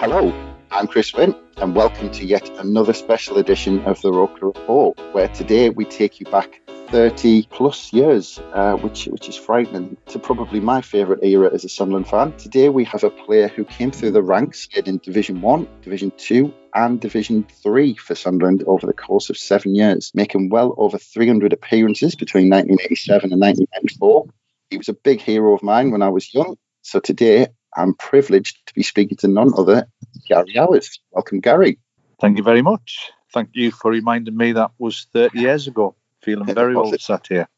Hello, I'm Chris Wynn, and welcome to yet another special edition of the Roker Report, where today we take you back 30 plus years, uh, which which is frightening, to probably my favourite era as a Sunderland fan. Today we have a player who came through the ranks in Division 1, Division 2, and Division 3 for Sunderland over the course of seven years, making well over 300 appearances between 1987 and 1994. He was a big hero of mine when I was young, so today I'm privileged to be speaking to none other Gary Owers. Welcome, Gary. Thank you very much. Thank you for reminding me that was 30 years ago. Feeling very old sat here.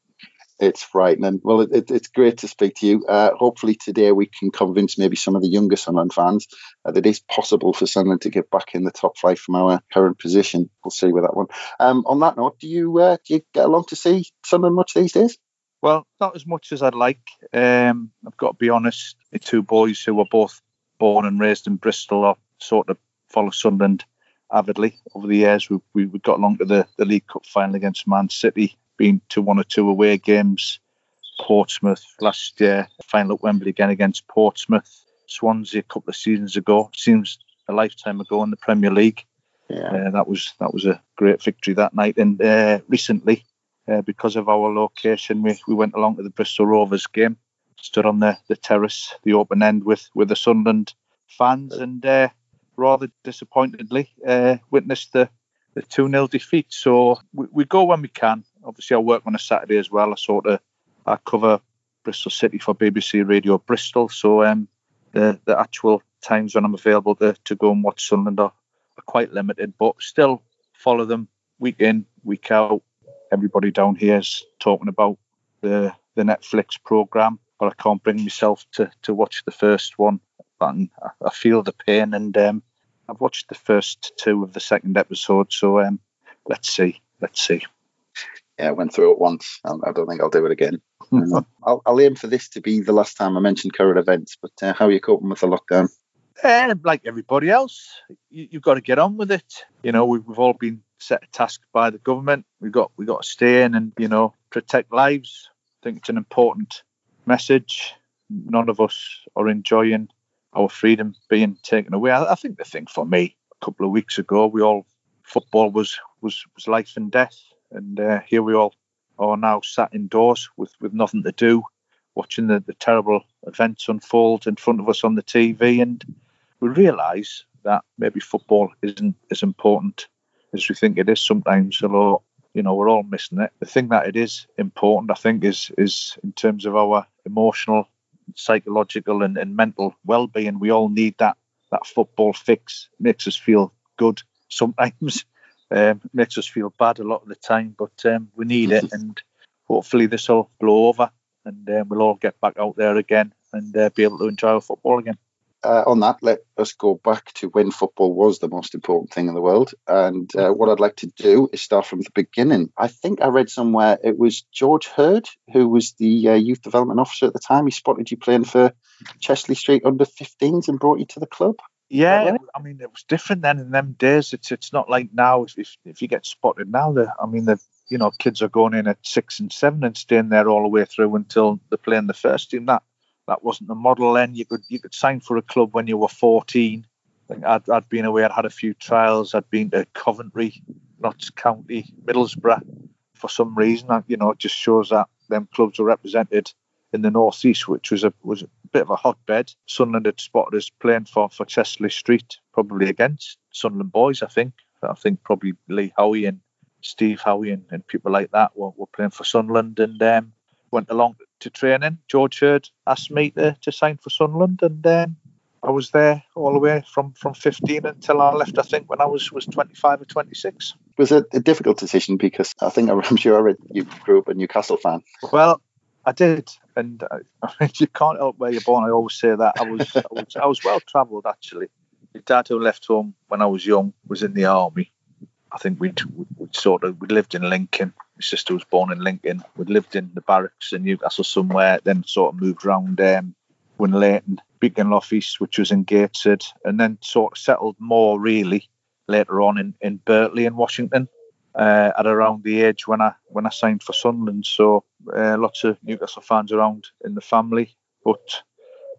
It's frightening. Well, it, it, it's great to speak to you. Uh, hopefully, today we can convince maybe some of the younger Sunderland fans uh, that it is possible for Sunderland to get back in the top five from our current position. We'll see with that one. Um, on that note, do you uh, do you get along to see Sunderland much these days? Well, not as much as I'd like. Um, I've got to be honest. The two boys who were both born and raised in Bristol are sort of follow Sunderland avidly over the years. We, we, we got along to the, the League Cup final against Man City, been to one or two away games. Portsmouth last year, final at Wembley again against Portsmouth. Swansea a couple of seasons ago. Seems a lifetime ago in the Premier League. Yeah. Uh, that was that was a great victory that night. And uh, recently, uh, because of our location, we, we went along to the Bristol Rovers game, stood on the, the terrace, the open end with with the Sunderland fans, and uh, rather disappointedly uh, witnessed the the 2 0 defeat. So we, we, go when we can. Obviously, I work on a Saturday as well. I sort of I cover Bristol City for BBC Radio Bristol. So um, the the actual times when I'm available to, to go and watch Sunderland are, are quite limited, but still follow them week in, week out. Everybody down here is talking about the the Netflix program, but I can't bring myself to to watch the first one. And I, I feel the pain, and um, I've watched the first two of the second episode, so um, let's see, let's see. Yeah, I went through it once. I don't think I'll do it again. uh, I'll, I'll, aim for this to be the last time I mention current events. But uh, how are you coping with the lockdown? Uh, like everybody else, you, have got to get on with it. You know, we've, we've all been set a task by the government. We've got we got to stay in and you know protect lives. I think it's an important message. None of us are enjoying our freedom being taken away. I, I, think the thing for me a couple of weeks ago, we all football was was was life and death, and uh, here we all are now sat indoors with with nothing to do, watching the, the terrible events unfold in front of us on the TV, and we realise that maybe football isn't as important as we think it is sometimes. Although you know we're all missing it. The thing that it is important, I think, is is in terms of our emotional psychological and, and mental well-being. We all need that that football fix. Makes us feel good sometimes. Um, makes us feel bad a lot of the time, but um, we need it, and hopefully this will blow over, and um, we'll all get back out there again and uh, be able to enjoy our football again uh, on that, let us go back to when football was the most important thing in the world. And uh, what I'd like to do is start from the beginning. I think I read somewhere it was George Herd, who was the uh, youth development officer at the time. He spotted you playing for Chester Street under 15s and brought you to the club. Yeah, right? I mean, it was different then in them days. It's it's not like now. If if you get spotted now, the I mean, the you know kids are going in at six and seven and staying there all the way through until they're playing the first team. That that wasn't the model then. You could you could sign for a club when you were 14. I think I'd, I'd been away. I'd had a few trials. I'd been to Coventry, Notts County, Middlesbrough for some reason. You know, it just shows that them clubs were represented in the northeast, which was a was a bit of a hotbed. Sunderland had spotted us playing for for Chester Street, probably against Sunderland boys. I think. I think probably Lee Howie and Steve Howie and, and people like that were, were playing for Sunderland and um, went along to training. George Herd asked me to, to sign for Sunderland, and um, I was there all the way from, from 15 until I left. I think when I was was 25 or 26. It Was it a difficult decision because I think I'm sure you grew up a Newcastle fan. Well, I did, and I, I you can't help where you're born. I always say that. I was I was, I was well travelled actually. My dad, who left home when I was young, was in the army. I think we'd, we'd sort of we lived in Lincoln. Sister was born in Lincoln. We'd lived in the barracks in Newcastle somewhere. Then sort of moved around um, Winlaton, Beaconlough East, which was in Gateshead, and then sort of settled more really later on in, in Birtley in Washington uh, at around the age when I when I signed for Sunderland. So uh, lots of Newcastle fans around in the family. But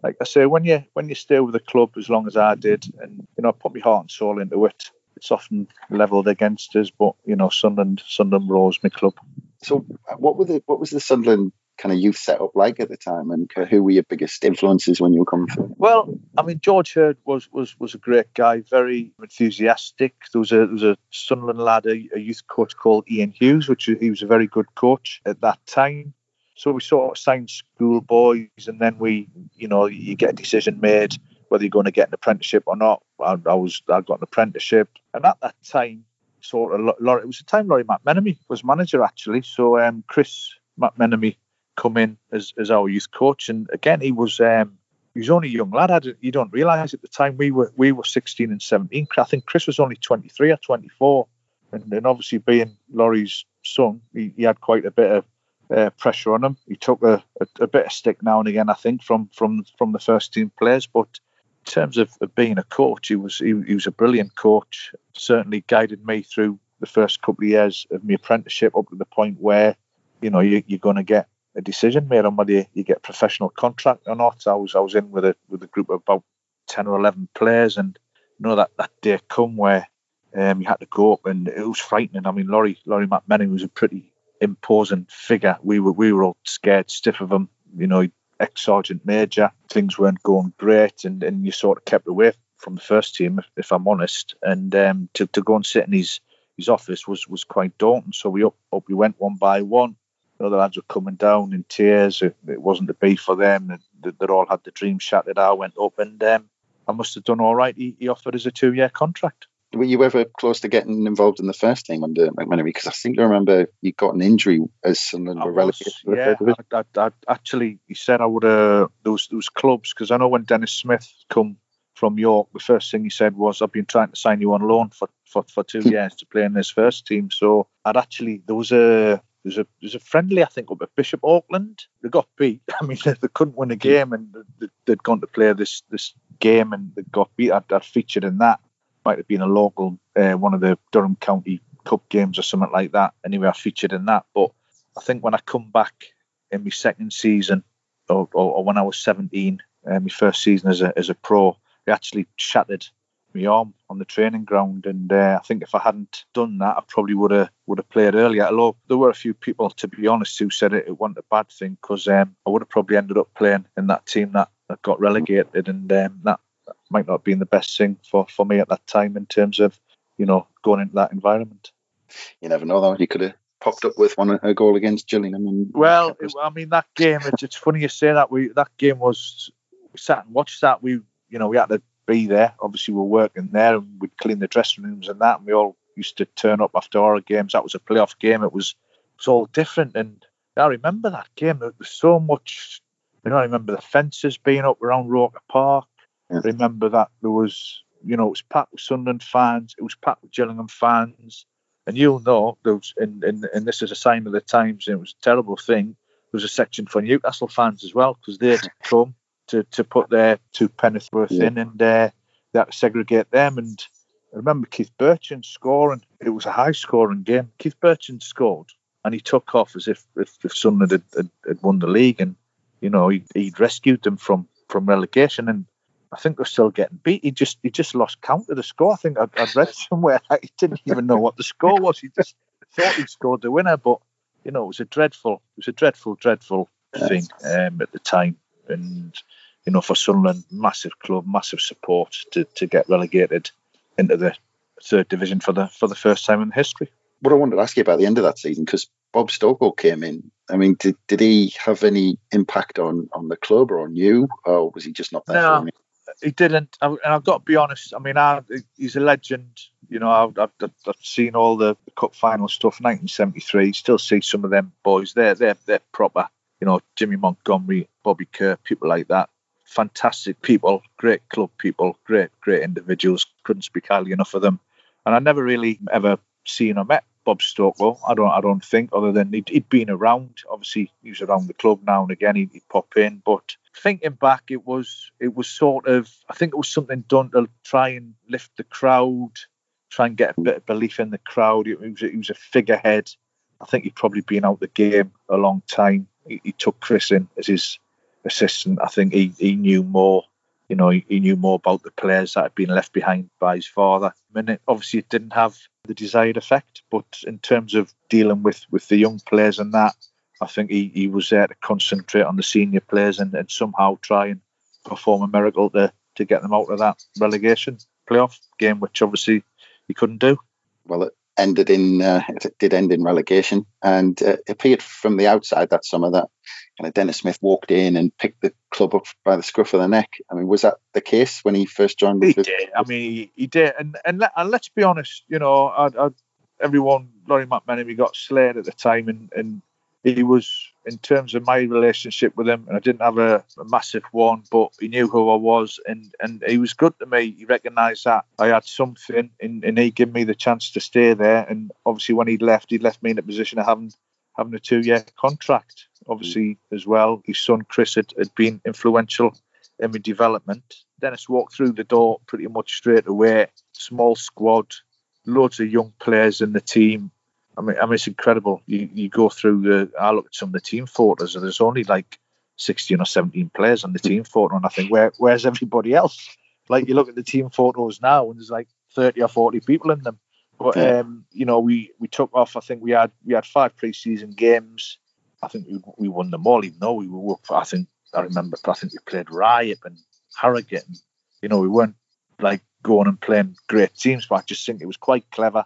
like I say, when you when you stay with the club as long as I did, and you know, put my heart and soul into it, it's often levelled against us. But you know, Sunderland Sunderland Rose, my club. So, uh, what were the what was the Sunderland kind of youth setup like at the time, and who were your biggest influences when you were coming through? Well, I mean, George Herd was was was a great guy, very enthusiastic. There was a there was a Sunderland lad, a, a youth coach called Ian Hughes, which he was a very good coach at that time. So we sort of signed schoolboys, and then we, you know, you get a decision made whether you're going to get an apprenticeship or not. I, I was I got an apprenticeship, and at that time, sort of, it was the time Lawrie McMenemy was manager actually. So um, Chris McMenemy come in as, as our youth coach. And again, he was um, he was only a young lad. I you don't realise at the time we were we were 16 and 17. I think Chris was only 23 or 24, and, and obviously being Lawrie's son, he, he had quite a bit of uh, pressure on him. He took a, a, a, bit of stick now and again, I think, from from from the first team players. But terms of, being a coach, he was he, he was a brilliant coach. Certainly guided me through the first couple of years of my apprenticeship up to the point where you know you, you're going to get a decision made on whether you, get professional contract or not. I was I was in with a with a group of about ten or eleven players, and you know that that day come where um, you had to go up, and it was frightening. I mean, Lawrie Lawrie McMenemy was a pretty imposing figure. We were we were all scared stiff of him. You know, ex sergeant major. Things weren't going great, and and you sort of kept away from the first team, if, if I'm honest. And um, to to go and sit in his his office was was quite daunting. So we up up we went one by one the other lads were coming down in tears. It, it wasn't to be for them. They, they all had the dream shattered. I went up and um, I must have done all right. He, he offered us a two year contract. Were you ever close to getting involved in the first team under McMenemy? Because I seem to remember you got an injury as Sunderland were relegated. Yeah, I, I, I, actually, he said I would have those those clubs because I know when Dennis Smith come from York, the first thing he said was, "I've been trying to sign you on loan for for, for two hmm. years to play in this first team." So I'd actually there was a there's a there's a friendly I think up at Bishop Auckland. They got beat. I mean they, they couldn't win a hmm. game and they, had gone to play this this game and they got beat. I'd, I'd featured in that. Might have been a local uh, one of the Durham County Cup games or something like that. Anyway, I featured in that. But I think when I come back in my second season, or, or, or when I was 17, uh, my first season as a as a pro, it actually shattered my arm on the training ground. And uh, I think if I hadn't done that, I probably would have would have played earlier. Although there were a few people, to be honest, who said it, it wasn't a bad thing because um, I would have probably ended up playing in that team that, that got relegated, and um, that might not have been the best thing for, for me at that time in terms of you know going into that environment. You never know though. You could have popped up with one a goal against Gillingham. And well, I mean that game. It's, it's funny you say that. We that game was we sat and watched that. We you know we had to be there. Obviously, we are working there and we'd clean the dressing rooms and that. And we all used to turn up after our games. That was a playoff game. It was it was all different. And I remember that game. There was so much. You know, I remember the fences being up around Roker Park. Yeah. Remember that there was, you know, it was packed with Sunderland fans. It was packed with Gillingham fans. And you'll know, there was, and, and, and this is a sign of the times, and it was a terrible thing. There was a section for Newcastle fans as well, because they'd come to, to put their two penneth worth yeah. in, and uh, they had to segregate them. And I remember Keith Bertschin scoring. It was a high scoring game. Keith Bertschin scored, and he took off as if if, if Sunderland had, had, had, won the league, and you know he, he'd rescued them from from relegation. And I think they're still getting beat. He just he just lost count of the score. I think I'd, I'd read somewhere that he didn't even know what the score was. He just thought he'd scored the winner, but you know, it was a dreadful, it was a dreadful, dreadful thing um, at the time. And you know, for Sunderland, massive club, massive support to, to get relegated into the third division for the for the first time in history. What I wanted to ask you about the end of that season because Bob Stokoe came in. I mean, did, did he have any impact on on the club or on you, or was he just not there? No, he didn't. And I've got to be honest. I mean, I, he's a legend. You know, I've, I've, I've seen all the, cup final stuff. 1973. Still see some of them boys. They're they're they're proper. You know, Jimmy Montgomery, Bobby Kerr, people like that fantastic people, great club people, great, great individuals. Couldn't speak highly enough of them. And I never really ever seen or met Bob Stokoe. I don't, I don't think, other than he'd, he'd been around. Obviously, he was around the club now and again. He'd, he'd, pop in, but thinking back, it was, it was sort of, I think it was something done to try and lift the crowd, try and get a bit of belief in the crowd. It was, he was a figurehead. I think he'd probably been out the game a long time. He, he took Chris in as his assistant, I think he, he knew more. You know, he, he knew more about the players that had been left behind by his father. I mean, it, obviously, it didn't have the desired effect, but in terms of dealing with, with the young players and that, I think he, he was there to concentrate on the senior players and, and somehow try and perform a miracle to, to get them out of that relegation playoff game, which obviously he couldn't do. Well, it ended in uh, it did end in relegation, and uh, it appeared from the outside that summer that kind of Dennis Smith walked in and picked the club up by the scruff of the neck. I mean, was that the case when he first joined? He did. I mean, he, he did, and and, let, and let's be honest. You know, I, I, everyone, Lawrie McMenemy got slayed at the time, and and he was in terms of my relationship with him, and I didn't have a, a, massive one, but he knew who I was, and and he was good to me. He recognised that I had something, and, and he gave me the chance to stay there. And obviously, when he left, he left me in a position of having having a two year contract obviously as well. His son Chris had, had been influential in my development. Dennis walked through the door pretty much straight away. Small squad, loads of young players in the team. I mean, I mean, it's incredible. You you go through the. I look at some of the team photos, and there's only like 16 or 17 players on the team photo, and I think, where where's everybody else? Like you look at the team photos now, and there's like 30 or 40 people in them. But um, you know, we we took off. I think we had we had five preseason games. I think we, we won them all, even though we were. I think I remember. I think we played Riot and Harrogate. And, you know, we weren't like going and playing great teams, but I just think it was quite clever.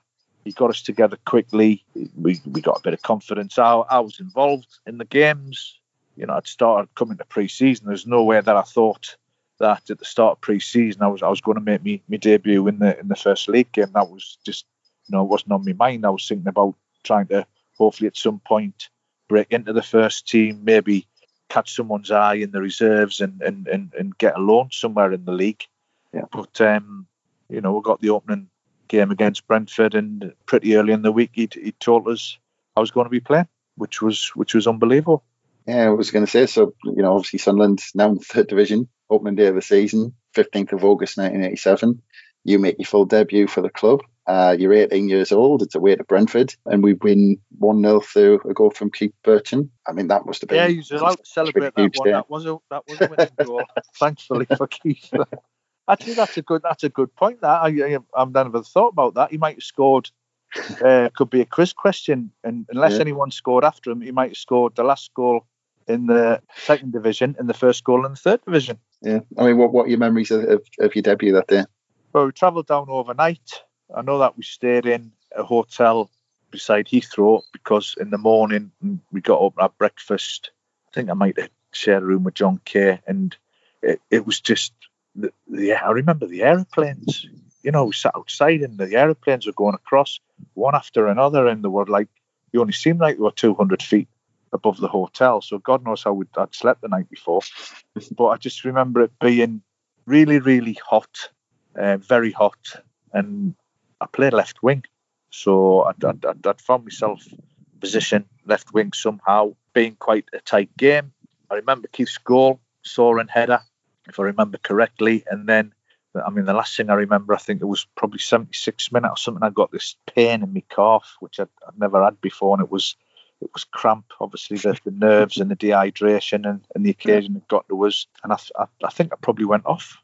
He got us together quickly. We we got a bit of confidence. I, I was involved in the games. You know, I'd started coming to pre-season. There's no way that I thought that at the start of pre-season I was I was going to make me my debut in the in the first league game. That was just you know it wasn't on my mind. I was thinking about trying to hopefully at some point break into the first team, maybe catch someone's eye in the reserves and and, and, and get a loan somewhere in the league. Yeah. But um, you know, we got the opening game against Brentford, and pretty early in the week, he he told us I was going to be playing, which was which was unbelievable. Yeah, I was going to say so. You know, obviously Sunderland now in the third division, opening day of the season, fifteenth of August, nineteen eighty-seven. You make your full debut for the club. Uh, you're 18 years old. It's away to Brentford, and we win 1 0 through a goal from Keith Bertschin. I mean, that must have been. Yeah, you allowed to celebrate that one. That was a that was a winning goal. Thankfully for Keith. Actually, that's a good that's a good point. That I, I've never thought about that. He might have scored. Uh, could be a quiz question, and unless yeah. anyone scored after him, he might have scored the last goal in the second division and the first goal in the third division. Yeah, I mean, what what are your memories of, of, of your debut that day? Well, we travelled down overnight. I know that we stayed in a hotel beside Heathrow because in the morning we got up at breakfast. I think I might have shared a room with John Kay, and it, it was just the, the, I remember the aeroplanes. You know, we sat outside and the aeroplanes were going across one after another, and they were like, you only seemed like they were 200 feet above the hotel. So God knows how I'd slept the night before. but I just remember it being really, really hot, uh, very hot, and I played left wing, so I'd, I'd, I'd found myself position left wing somehow, being quite a tight game. I remember Keith's goal, soaring header, if I remember correctly, and then I mean the last thing I remember, I think it was probably 76 minutes or something. I got this pain in my calf, which I'd, I'd never had before, and it was it was cramp, obviously the, the nerves and the dehydration and, and the occasion it got to us, and I, I, I think I probably went off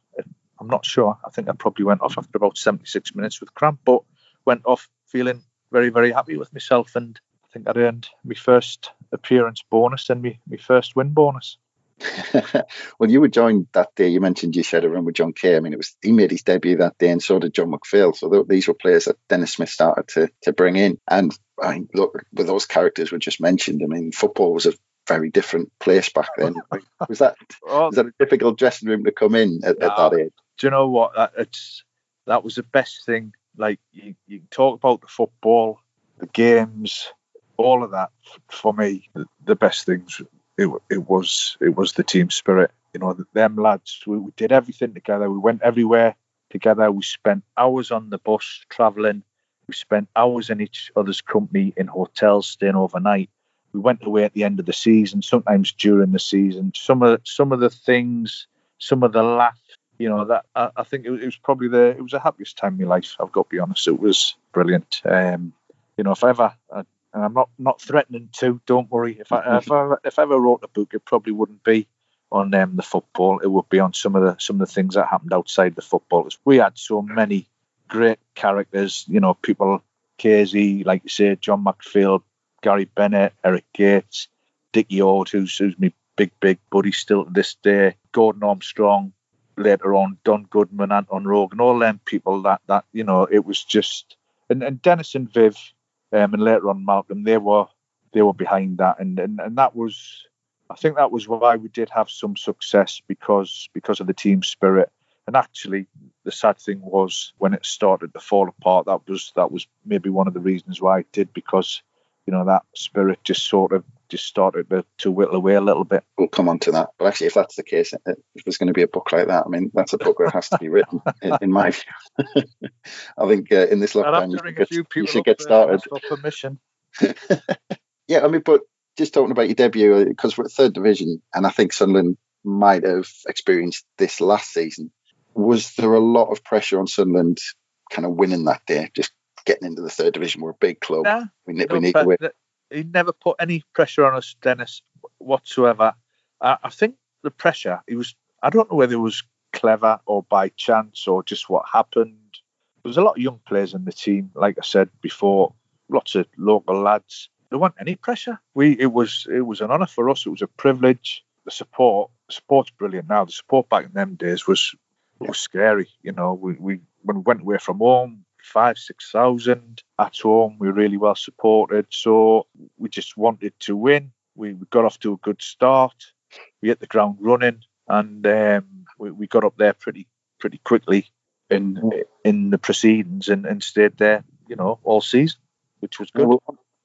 I'm not sure. I think I probably went off after about 76 minutes with cramp, but went off feeling very, very happy with myself. And I think I earned my first appearance bonus and my, my first win bonus. well, you were joined that day. You mentioned you shared a room with John Kay. I mean, it was he made his debut that day, and so did John McPhail. So th- these were players that Dennis Smith started to to bring in. And I mean, look, with those characters we just mentioned, I mean, football was a very different place back then. was that oh, was that a difficult dressing room to come in at, at that age? Do you know what? That, it's that was the best thing. Like you, you talk about the football, the games, all of that. For me, the best things it, it was it was the team spirit. You know, them lads. We, we did everything together. We went everywhere together. We spent hours on the bus traveling. We spent hours in each other's company in hotels, staying overnight. We went away at the end of the season, sometimes during the season. Some of some of the things, some of the laughs, you know, that I, I think it, it, was probably the it was the happiest time in my life. I've got to be honest. It was brilliant. Um, you know, if I ever I and I'm not not threatening to. Don't worry. If I if I, if I ever wrote a book, it probably wouldn't be on um, the football. It would be on some of the some of the things that happened outside the football. We had so many great characters. You know, people Casey, like you say, John McPhail, Gary Bennett, Eric Gates, Dickie Ord, who's who's my big big buddy still to this day. Gordon Armstrong. Later on, Don Goodman, Anton Rogan, all them people that that you know, it was just and, and Dennis and Viv um, and later on Malcolm, they were they were behind that, and, and and that was, I think that was why we did have some success because because of the team spirit. And actually, the sad thing was when it started to fall apart. That was that was maybe one of the reasons why it did because you know that spirit just sort of just started to, to whittle away a little bit. We'll come on to that. But actually, if that's the case, if there's going to be a book like that, I mean, that's a book that has to be written, in, in, my view. I think uh, in this lockdown, you should, get, you should get started. For permission. yeah, I mean, but just talking about your debut, because uh, we're third division, and I think Sunderland might have experienced this last season. Was there a lot of pressure on Sunderland kind of winning that day, just getting into the third division? We're a big club. Nah, we, we need to win he never put any pressure on us, Dennis, whatsoever. I, I think the pressure, he was, I don't know whether it was clever or by chance or just what happened. There was a lot of young players in the team, like I said before, lots of local lads. There wasn't any pressure. We it was it was an honour for us. It was a privilege. The support, support's brilliant now. The support back in them days was was scary. You know, we, we when we went away from home, five, six thousand at home. We were really well supported, so we just wanted to win. We, got off to a good start. We hit the ground running, and um, we, we got up there pretty pretty quickly in in the proceedings and, and stayed there, you know, all season, which was good.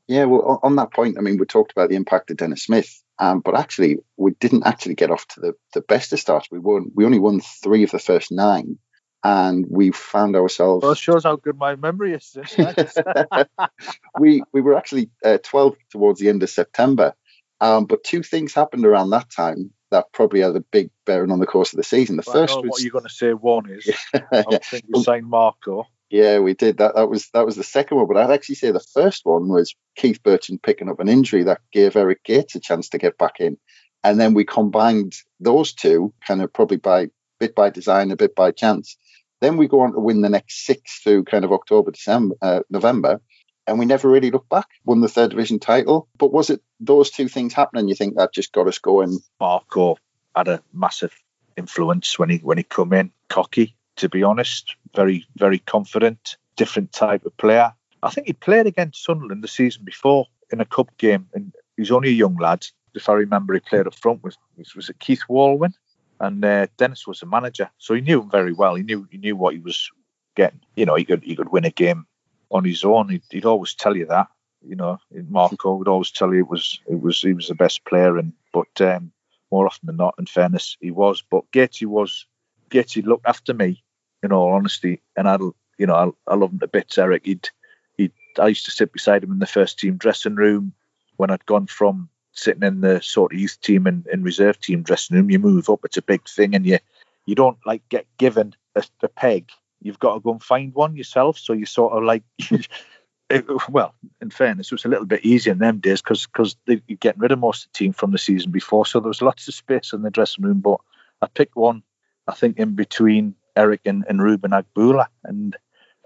Yeah, well, on that point, I mean, we talked about the impact of Dennis Smith, um, but actually, we didn't actually get off to the, the best of starts. We won, we only won three of the first nine, and we found ourselves. Well, it shows how good my memory is. we we were actually uh, 12 towards the end of September, um, but two things happened around that time that probably had a big bearing on the course of the season. The well, first was what you're going to say. One is I think you signed Marco. Yeah, we did. That that was that was the second one, but I'd actually say the first one was Keith Bertschin picking up an injury that gave Eric Gates a chance to get back in, and then we combined those two, kind of probably by bit by design, a bit by chance, then we go on to win the next six through kind of October, December, uh, November, and we never really looked back. Won the third division title, but was it those two things happening? You think that just got us going? Marco had a massive influence when he when he come in, cocky to be honest, very very confident, different type of player. I think he played against Sunderland the season before in a cup game, and he's only a young lad. If I remember, he played up front with was it Keith Walwyn? And uh, Dennis was the manager, so he knew him very well. He knew he knew what he was getting. You know, he could he could win a game on his own. He'd, he'd always tell you that. You know, Marco would always tell you it was it was he was the best player, and but um, more often than not, in fairness, he was. But Gatesy was Gatesy looked after me, in all honesty, and I, you know, I, I love him to bits. Eric, he'd he I used to sit beside him in the first team dressing room when I'd gone from sitting in the sort of youth team and, and reserve team dressing room, you move up, it's a big thing, and you you don't like get given a, a peg. You've got to go and find one yourself. So you sort of like, it, well, in fairness, it was a little bit easier in them days because because you're getting rid of most of the team from the season before, so there was lots of space in the dressing room. But I picked one, I think, in between Eric and, and Reuben Agboola, and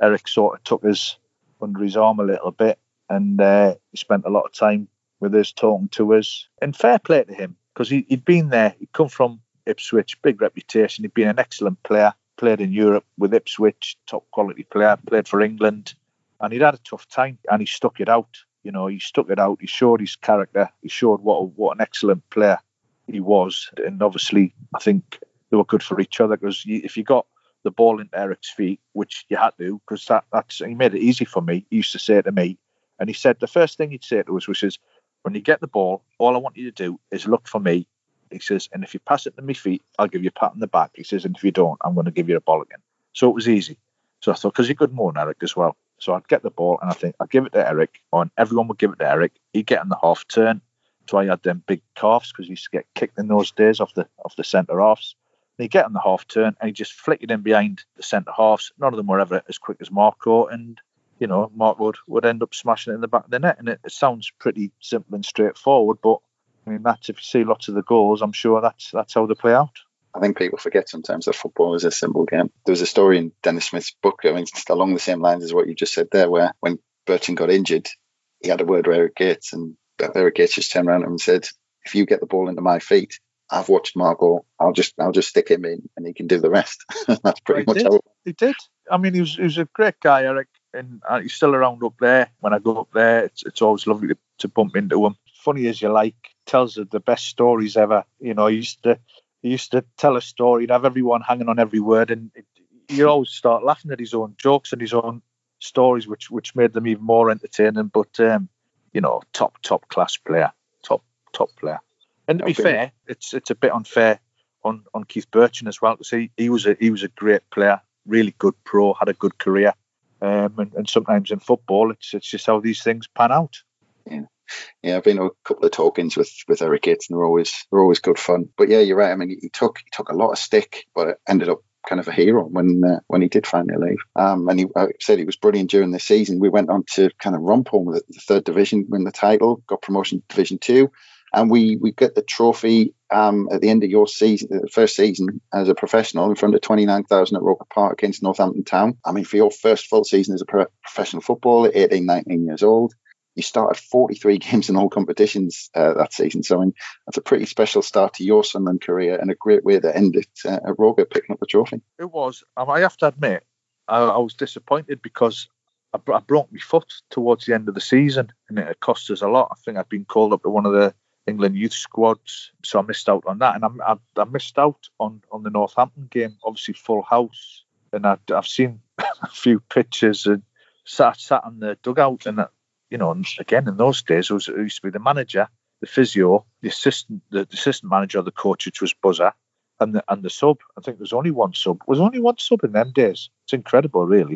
Eric sort of took us under his arm a little bit and uh, he spent a lot of time with us, talking to us. And fair play to him because he, he'd been there. He'd come from Ipswich, big reputation. He'd been an excellent player, played in Europe with Ipswich, top quality player, played for England, and he'd had a tough time and he stuck it out. You know, he stuck it out. He showed his character. He showed what a, what an excellent player he was. And obviously, I think they were good for each other because if you got the ball into Eric's feet, which you had to, because that, that's he made it easy for me. He used to say to me, and he said the first thing he'd say to us, which is, when you get the ball, all I want you to do is look for me. He says, and if you pass it to my feet, I'll give you a pat on the back. He says, and if you don't, I'm going to give you a ball again. So it was easy. So I thought, because he could moan Eric as well. So I'd get the ball and I think I'd give it to Eric, and everyone would give it to Eric. He'd get in the half turn. So I had them big calves because he used to get kicked in those days off the off the centre halves. And he'd get on the half turn and he just flicked it in behind the centre halves. None of them were ever as quick as Marco. And, you know, Mark would, would end up smashing it in the back of the net. And it, it sounds pretty simple and straightforward, but I mean, that's if you see lots of the goals, I'm sure that's that's how they play out. I think people forget sometimes that football is a simple game. There was a story in Dennis Smith's book, I mean, along the same lines as what you just said there, where when Bertschin got injured, he had a word with Eric Gates, and Eric Gates just turned around and said, "If you get the ball into my feet, I've watched Marco. I'll just I'll just stick him in, and he can do the rest." That's pretty much did. how. It he did. I mean, he was he was a great guy, Eric, and uh, he's still around up there. When I go up there, it's it's always lovely to, to bump into him. Funny as you like, tells the best stories ever. You know, he used to he used to tell a story, he'd have everyone hanging on every word, and you always start laughing at his own jokes and his own stories, which which made them even more entertaining. But um, you know, top top class player, top top player. And to be fair, it's it's a bit unfair on on Keith Bertschin as well because he, he was a he was a great player, really good pro, had a good career. Um, and, and sometimes in football, it's it's just how these things pan out. Yeah, yeah. I've been to a couple of talkings with with Eric Gates, and they're always they're always good fun. But yeah, you're right. I mean, he took he took a lot of stick, but it ended up kind of a hero when uh, when he did finally leave. Um, and he I said he was brilliant during the season. We went on to kind of romp home with the third division, win the title, got promotion to Division Two, and we we get the trophy um, at the end of your season, the first season as a professional, in front of twenty nine thousand at Roker Park against Northampton Town. I mean, for your first full season as a pro- professional footballer, 18, 19 years old. You started 43 games in all competitions uh, that season. So, I mean, that's a pretty special start to your Sunderland career and a great way to end it uh, at Roker picking up the trophy. It was. Um, I have to admit, I, I was disappointed because I, I broke my foot towards the end of the season, and it cost us a lot. I think I'd been called up to one of the England youth squads, so I missed out on that, and I, I, I missed out on on the Northampton game. Obviously, full house, and I, I've seen a few pictures and sat sat on the dugout, and uh, you know, and again in those days, it, was, it used to be the manager, the physio, the assistant, the, the assistant manager, the coach, which was Buzzer, and the and the sub. I think there was only one sub. There Was only one sub in them days. It's incredible, really.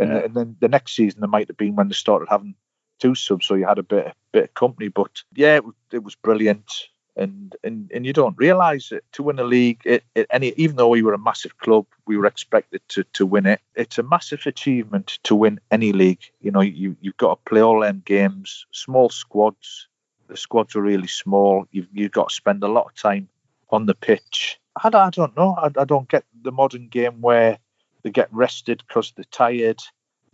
And, Yeah. and then the next season there might have been when they started having two subs, so you had a bit bit of company. But yeah, it was, it was brilliant. And, and and you don't realise it to win a league. It, it any even though we were a massive club, we were expected to to win it. It's a massive achievement to win any league. You know, you you've got to play all them games, small squads. The squads are really small. You've you've got to spend a lot of time on the pitch. I don't, I don't know. I, I don't get the modern game where they get rested because they're tired.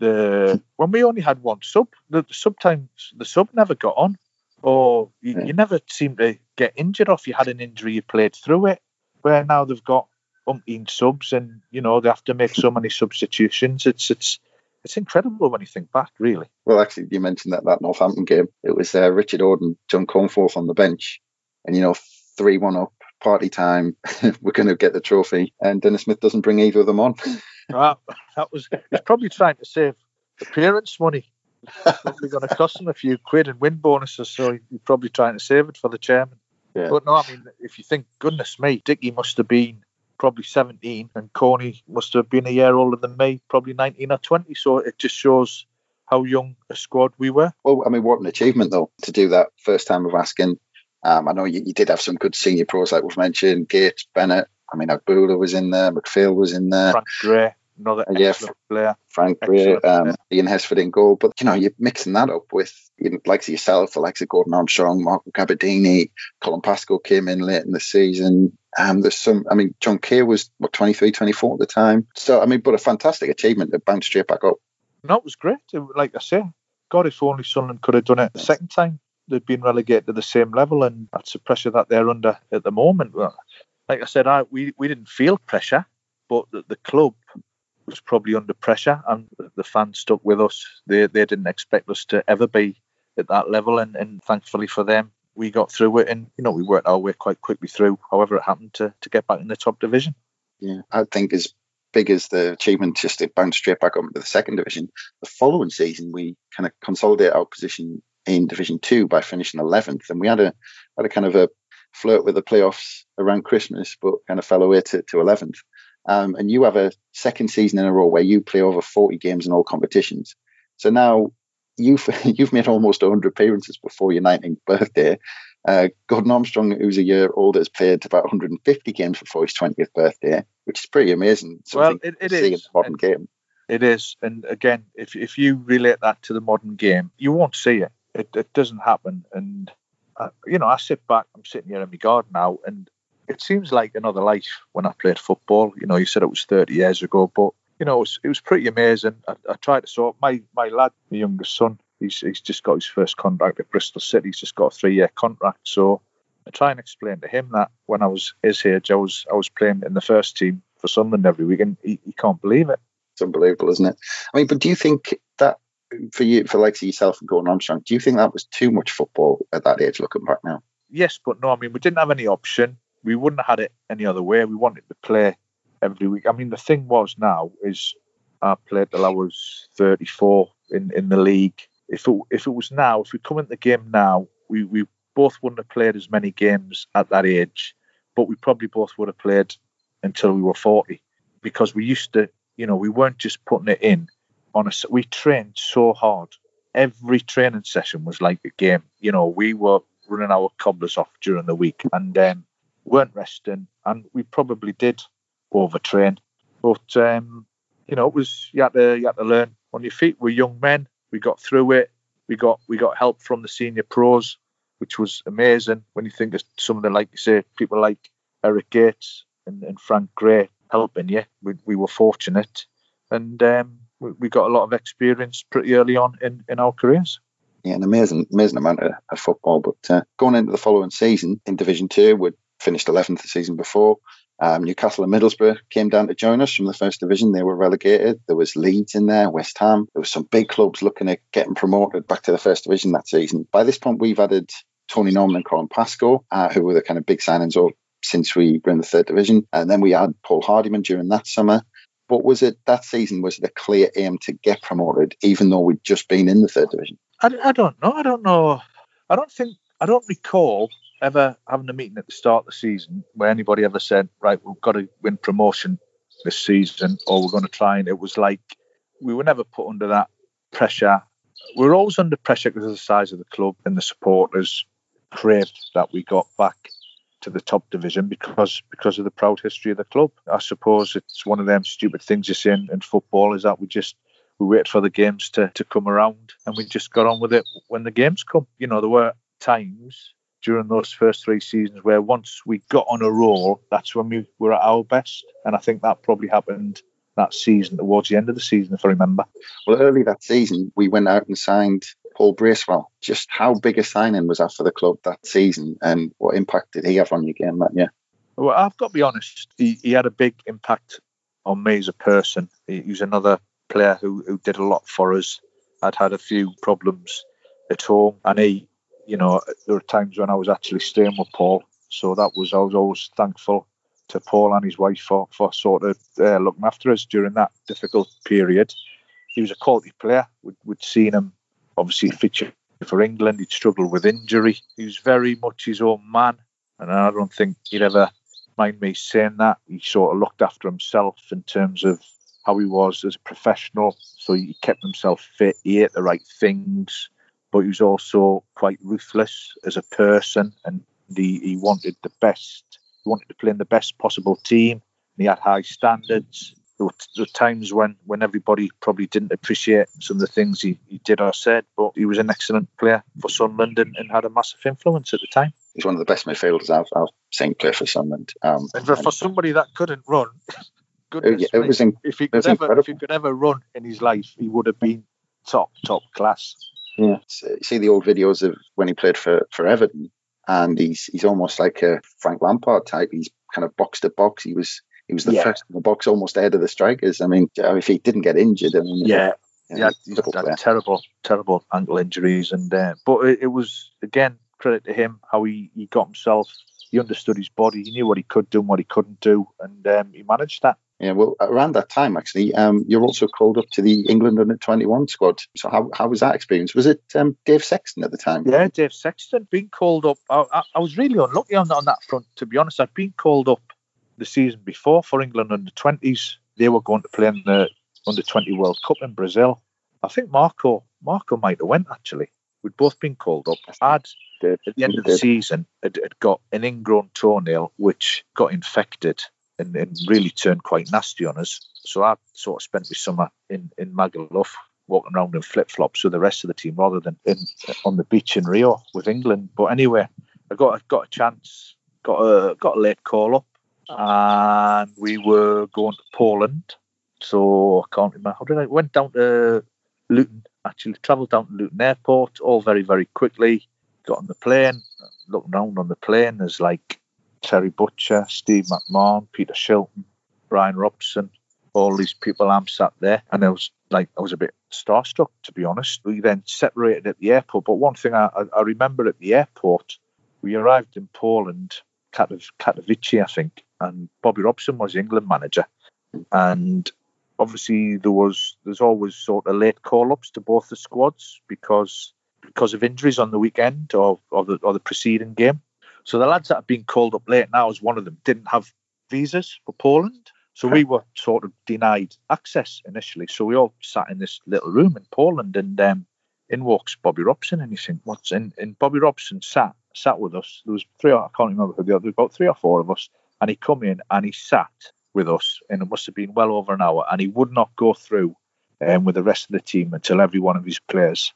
The when we only had one sub, the, the sometimes the sub never got on, or you, Yeah. you never seem to get injured. Or if you had an injury, you played through it. Where now they've got umpteen subs, and you know they have to make so many substitutions. It's it's it's incredible when you think back, really. Well, actually, you mentioned that that Northampton game. It was uh, Richard Orden, John Cornforth on the bench, and you know, three one up, party time. We're going to get the trophy, and Dennis Smith doesn't bring either of them on. That, that was he's probably trying to save appearance money. Probably going to cost him a few quid and win bonuses, so he's probably trying to save it for the chairman. Yeah. But no, I mean, if you think, goodness me, Dicky must have been probably 17, and Coney must have been a year older than me, probably 19 or 20. So it just shows how young a squad we were. Well, I mean, what an achievement though to do that first time of asking. Um, I know you, you did have some good senior pros like we've mentioned, Gates, Bennett. I mean, Agboola was in there, McPhail was in there, Frank Gray, another Uh, yeah, excellent player. Frank Gray, um. Ian Hesford in goal. But you know, you're mixing that up with you know, likes of yourself, the likes of Gordon Armstrong, Marco Gabbiadini, Colin Pascoe came in late in the season. Um, there's some, I mean, John Kay was what 23, 24 at the time. So I mean, but a fantastic achievement to bounce straight back up. No, it was great. It- Like I say, God, if only Sunderland could have done it the second time, they'd been relegated to the same level, and that's the pressure that they're under at the moment. Well, like I said, I we, we didn't feel pressure, but the, the club was probably under pressure, and the fans stuck with us. They they didn't expect us to ever be at that level, and, and thankfully for them, we got through it, and you know we worked our way quite quickly through. However, it happened to to get back in the top division. Yeah, I think as big as the achievement just to bounce straight back up into the second division, the following season we kind of consolidate our position in Division Two by finishing 11th, and we had a had a kind of a flirt with the playoffs around Christmas, but kind of fell away to, to 11th. Um, and you have a second season in a row where you play over 40 games in all competitions. So now you've you've made almost 100 appearances before your 19th birthday. Uh, Gordon Armstrong, who's a year older, has played about 150 games before his 20th birthday, which is pretty amazing. Well, it, it is. In the modern game. It is. And again, if, if you relate that to the modern game, you won't see it. It, it doesn't happen. And, uh, you know, I sit back, I'm sitting here in my garden now, and it seems like another life when I played football. You know, you said it was 30 years ago, but you know, it was, it was pretty amazing. I, I tried to sort my my lad, my youngest son, he's he's just got his first contract at Bristol City. He's just got a three year contract. So I try and explain to him that when I was his age, I was I was playing in the first team for Sunderland every week, and he, he can't believe it. It's unbelievable, isn't it? I mean, but do you think that for you, for like yourself and on Armstrong, do you think that was too much football at that age? Looking back now, yes, but no. I mean, we didn't have any option. We wouldn't have had it any other way. We wanted to play every week. I mean, the thing was now is I played till I was 34 in, in the league. If it, if it was now, if we come into the game now, we, we both wouldn't have played as many games at that age, but we probably both would have played until we were 40 because we used to, you know, we weren't just putting it in on a, we trained so hard. Every training session was like a game. You know, we were running our cobblers off during the week and um, weren't resting, and we probably did overtrain. But um, you know, it was you had to you had to learn on your feet. We're young men. We got through it. We got we got help from the senior pros, which was amazing. When you think of some of the like you say, people like Eric Gates and, and Frank Gray helping you, we, we were fortunate, and um, we, got a lot of experience pretty early on in, in our careers. Yeah, an amazing amazing amount of, of football. But uh, going into the following season in Division Two, we finished 11th the season before. Um, Newcastle and Middlesbrough came down to join us from the first division. They were relegated. There was Leeds in there, West Ham. There was some big clubs looking at getting promoted back to the first division that season. By this point, we've added Tony Norman and Colin Pascoe, uh, who were the kind of big signings all since we were in the third division. And then we had Paul Hardyman during that summer. But was it that season? Was it a clear aim to get promoted, even though we'd just been in the third division? I, I don't know. I don't know. I don't think. I don't recall ever having a meeting at the start of the season where anybody ever said, right, we've got to win promotion this season or we're going to try and it was like we were never put under that pressure. We are always under pressure because of the size of the club and the supporters craved that we got back to the top division because because of the proud history of the club. I suppose it's one of them stupid things you see in, in football is that we just we wait for the games to, to come around and we just got on with it when the games come. You know, there were times during those first three seasons where once we got on a roll, that's when we were at our best. And I think that probably happened that season towards the end of the season, if I remember. Well, early that season, we went out and signed Paul Bracewell. Just how big a signing was that for the club that season, and what impact did he have on your game that year? Well, I've got to be honest, he, he had a big impact on me as a person. He, he was another player who, who did a lot for us. I'd had a few problems at home, and he you know, there were times when I was actually staying with Paul. So that was I was always thankful to Paul and his wife for for sort of uh, looking after us during that difficult period. He was a quality player. We'd, we'd seen him obviously feature for England. He'd struggled with injury. He was very much his own man, and I don't think he'd ever mind me saying that. He sort of looked after himself in terms of how he was as a professional. So he kept himself fit. He ate the right things but he was also quite ruthless as a person, and he, he wanted the best. He wanted to play in the best possible team. he had high standards. There were, there were, times when, when everybody probably didn't appreciate some of the things he, he did or said, but he was an excellent player for Sunderland and, and had a massive influence at the time. He's one of the best midfielders I've, I've seen play for Sunderland. Um, and for, for somebody that couldn't run, goodness it, it was in, if he could ever if he could ever run in his life, he would have been top top class. Yeah, so you see the old videos of when he played for for Everton, and he's he's almost like a Frank Lampard type. He's kind of box to box. He was he was the Yeah. first in the box, almost ahead of the strikers. I mean, if he didn't get injured, I mean, Yeah, yeah, he's a had terrible, terrible ankle injuries, and uh, but it, it was again credit to him how he, he got himself. He understood his body. He knew what he could do and what he couldn't do, and um, he managed that. Yeah, well, around that time, actually, um, you're also called up to the England under 21 squad. So, how, how was that experience? Was it um, Dave Sexton at the time? Yeah, Dave Sexton being called up. I, I, I was really unlucky on, on that front, to be honest. I'd been called up the season before for England under 20s. They were going to play in the under 20 World Cup in Brazil. I think Marco Marco might have went actually. We'd both been called up. I'd at the end of the season had, had got an ingrown toenail which got infected and, and really turned quite nasty on us. So I sort of spent the summer in, in Magaluf walking around in flip flops with the rest of the team rather than in on the beach in Rio with England. But anyway, I got I got a chance, got a got a late call up, oh. and we were going to Poland. So I can't remember how did I went down to Luton. Actually, travelled down to Luton Airport, all very very quickly. Got on the plane, looking around on the plane. There's like Terry Butcher, Steve McMahon, Peter Shilton, Bryan Robson, all these people. I'm sat there, and I was like, I was a bit starstruck to be honest. We then separated at the airport, but one thing I, I, remember at the airport, we arrived in Poland, Katow- Katowice, I think, and Bobby Robson was England manager, and obviously there was there's always sort of late call ups to both the squads because because of injuries on the weekend or, or the or the preceding game. So the lads that have been called up late now, as one of them, didn't have visas for Poland. So we were sort of denied access initially. So we all sat in this little room in Poland, and um, in walks Bobby Robson, and you think, what's in? And Bobby Robson sat sat with us. There was three. I can't remember who the other. About three or four of us, and he come in and he sat with us, and it must have been well over an hour, and he would not go through um, with the rest of the team until every one of his players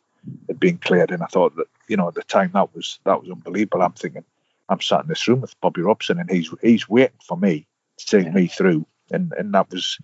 had been cleared. And I thought that you know at the time that was that was unbelievable. I'm thinking I'm sat in this room with Bobby Robson, and he's he's waiting for me to take me through, and and that was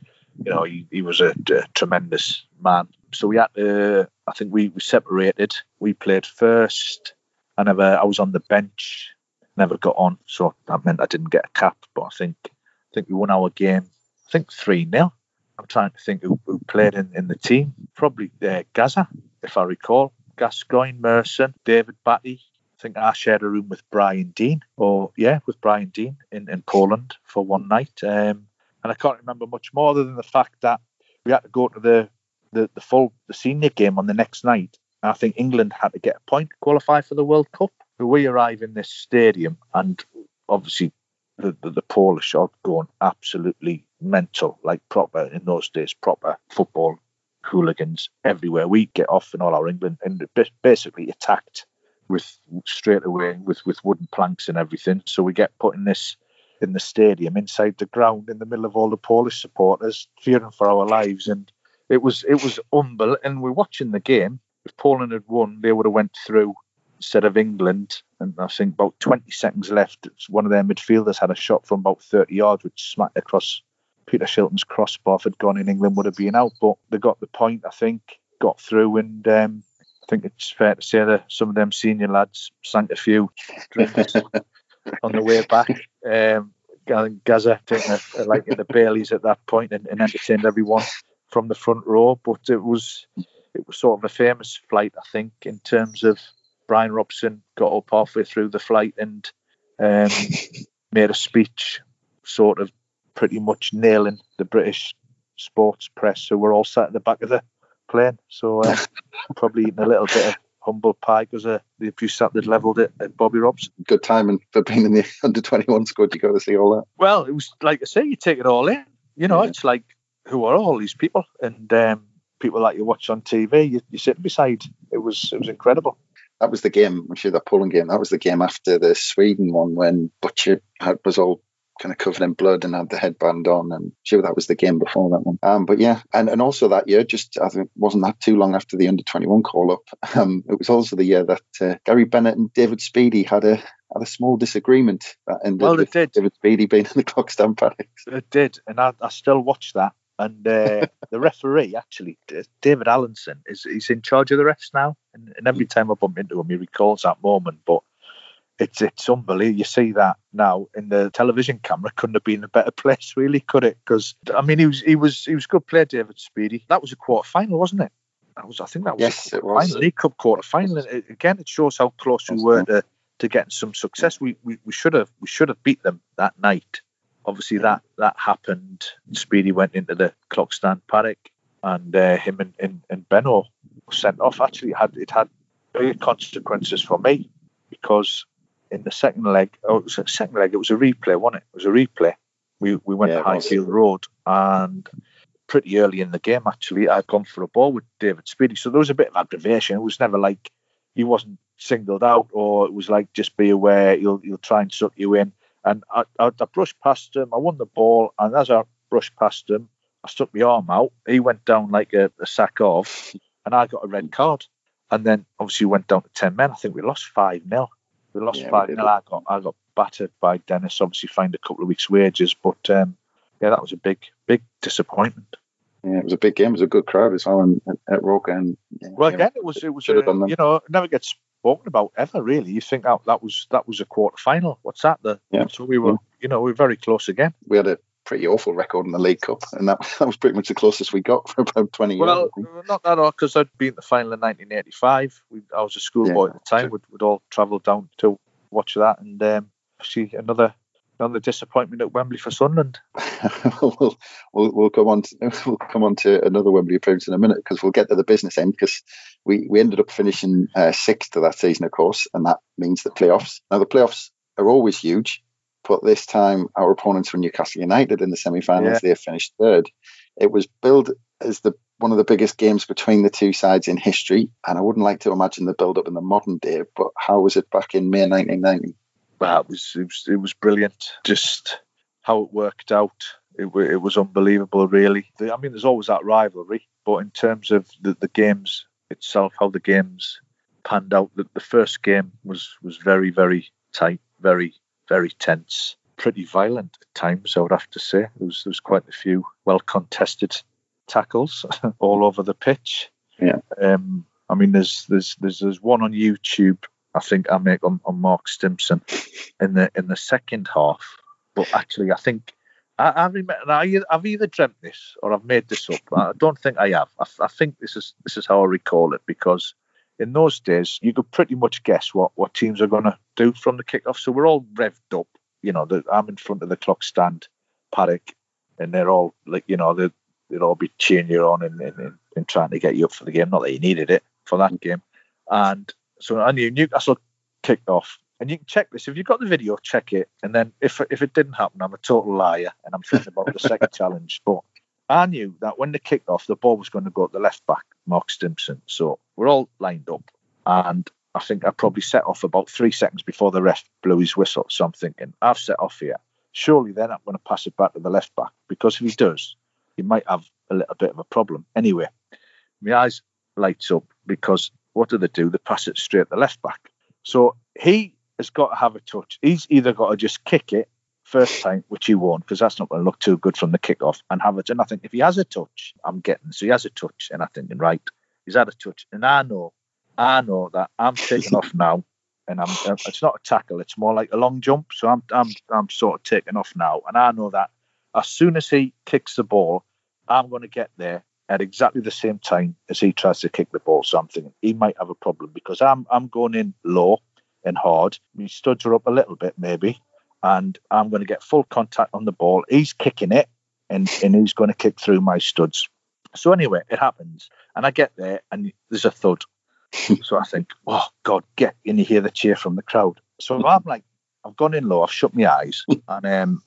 you know he, he was a, a tremendous man. So we had to. I think we, we separated. We played first. I never. I was on the bench. Never got on, so that meant I didn't get a cap. But I think I think we won our game. I think three 0 I'm trying to think who, who played in, in the team. Probably uh, Gazza, if I recall. Gascoigne, Merson, David Batty. Think I shared a room with Brian Deane, or yeah, with Brian Deane in, in Poland for one night. Um, and I can't remember much more other than the fact that we had to go to the, the, the full the senior game on the next night. And I think England had to get a point to qualify for the World Cup. We arrive in this stadium, and obviously the, the, the Polish are going absolutely mental, like proper in those days, proper football hooligans everywhere. We get off in all our England and basically attacked with straight away with, with wooden planks and everything. So we get put in this in the stadium inside the ground in the middle of all the Polish supporters fearing for our lives and it was it was unbelievable and we're watching the game. If Poland had won, they would have went through instead of England. And I think about 20 seconds left, one of their midfielders had a shot from about 30 yards, which smacked across Peter Shilton's crossbar. If had gone in, England would have been out. But they got the point, I think, got through. And um, think it's fair to say that some of them senior lads sank a few drinks on the way back. Um, I think Gazza taking a, a like the Baileys at that point and, and entertained everyone from the front row. But it was it was sort of a famous flight, I think, in terms of Bryan Robson got up halfway through the flight and um, made a speech, sort of pretty much nailing the British sports press who were all sat at the back of the plane. So uh, probably eating a little bit of humble pie because uh, the abuse that they'd levelled it at Bobby Robson. Good timing for being in the under 21 squad. You got to see all that. Well, it was like I say, you take it all in. You know, Yeah. it's like who are all these people and um, people that you watch on TV. You, you sit beside. It was it was incredible. That was the game. I'm sure that Poland game. That was the game after the Sweden one when Butcher had, was all kind of covered in blood and had the headband on. And sure that was the game before that one. Um, but yeah, and, and also that year, just I think it wasn't that too long after the under 21 call up. Um, it was also the year that uh, Gary Bennett and David Speedie had a had a small disagreement that ended Well, with did. David Speedie being in the clock stand panics. It did, and I, I still watch that. And uh, the referee, actually, David Allenson, is he's in charge of the refs now. And, and every time I bump into him, he recalls that moment. But it's it's unbelievable. You see that now in the television camera. Couldn't have been a better place, really, could it? Because I mean, he was he was he was a good player, David Speedie. That was a quarter final, wasn't it? That was I think that was yes, it was League Cup quarter final. Again, it shows how close we were to, to getting some success. We, we we should have we should have beat them that night. Obviously, that that happened. Speedie went into the clock stand paddock, and uh, him and, and, and Benno were sent off. Actually, it had it had big consequences for me because in the second leg, oh, it was a second leg, it was a replay, wasn't it? It was a replay. We we went Yeah, to. Highfield Road and pretty early in the game actually I'd gone for a ball with David Speedie. So there was a bit of aggravation. It was never like he wasn't singled out or it was like just be aware he'll he'll try and suck you in. And I, I, I brushed past him, I won the ball, and as I brushed past him, I stuck my arm out. He went down like a, a sack of, and I got a red card. And then obviously went down to ten men. I think we lost five 0 We lost Yeah, we five did. 0 I got I got battered by Dennis. Obviously, fined a couple of weeks' wages, but um, yeah, that was a big big disappointment. Yeah, it was a big game. It was a good crowd as well and, at Roker. And yeah, Well, again, it was it was done you know never gets spoken about ever really. You think that that was that was a quarter final. What's that? The Yeah. so we were you know we were very close again. we had a pretty awful record in the League Cup, and that, that was pretty much the closest we got for about 20 years. Well, I think. not that all because I'd been the final in 1985. We, I was a schoolboy Yeah, at the time. We'd, we'd all travel down to watch that, and um, see another another disappointment at Wembley for Sunderland. we'll, we'll we'll come on to, we'll come on to another Wembley appearance in a minute because we'll get to the business end because we, we ended up finishing uh, sixth of that season, of course, and that means the playoffs. Now the playoffs are always huge, but this time our opponents were Newcastle United in the semi-finals. They finished third. It was billed as the one of the biggest games between the two sides in history, and I wouldn't like to imagine the build-up in the modern day. But how was it back in May 1990? Well, it was it was, it was brilliant. Just how it worked out. It, it was unbelievable, really. The- I mean, there's always that rivalry, but in terms of the, the games itself, how the games panned out, the, the first game was was very very tight, very very tense, pretty violent at times. I would have to say there was there was quite a few well contested tackles all over the pitch. Yeah. Um, I mean, there's there's there's there's one on YouTube. I think I make on, on Mark Stimson in the in the second half. But actually, I think I, I remember, I, I've either dreamt this or I've made this up. I don't think I have. I, I think this is this is how I recall it because in those days you could pretty much guess what what teams are going to do from the kickoff. So we're all revved up. You know, the, I'm in front of the clock stand paddock, and they're all like, you know, they they'd all be cheering you on and, and, and, trying to get you up for the game. Not that you needed it for that game. And so I knew Newcastle kicked off. And you can check this. If you've got the video, check it. And then if if it didn't happen, I'm a total liar and I'm thinking about the second challenge. But I knew that when they kicked off, the ball was going to go at the left back, Mark Stimson. So we're all lined up. And I think I probably set off about three seconds before the ref blew his whistle. So I'm thinking, I've set off here. Surely then I'm going to pass it back to the left back because if he does, he might have a little bit of a problem. Anyway, my eyes lights up because what do they do? They pass it straight to the left back. So he has got to have a touch. He's either got to just kick it first time, which he won't, because that's not going to look too good from the kickoff, and have it. And I think if he has a touch, I'm getting. So he has a touch, and I'm thinking, right, he's had a touch, and I know, I know that I'm taking off now, and I'm. uh, It's not a tackle; it's more like a long jump. So I'm, I'm, I'm sort of taking off now, and I know that as soon as he kicks the ball, I'm going to get there at exactly the same time as he tries to kick the ball. So I'm thinking he might have a problem because I'm I'm going in low and hard. My studs her up a little bit maybe, and I'm going to get full contact on the ball. He's kicking it, and and he's going to kick through my studs. So anyway, it happens, and I get there, and there's a thud. so I think, oh God, get! And you hear the cheer from the crowd. So I'm like, I've gone in low, I've shut my eyes, and um,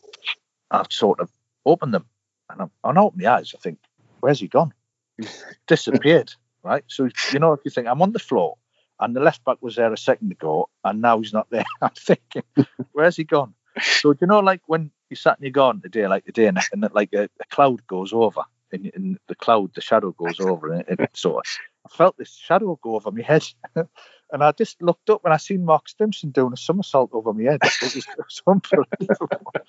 I've sort of opened them, and I'm, I open my eyes. I think, where's he gone? He's disappeared, right? So you know, if you think I'm on the floor, and the left back was there a second ago, and now he's not there, I'm thinking, where's he gone? So do you know, like when you sat in your garden today, like today, and, and like a, a cloud goes over, and, and the cloud, the shadow goes over, and it, it I felt this shadow go over my head, and I just looked up and I seen Mark Stimson doing a somersault over my head. It was, it was.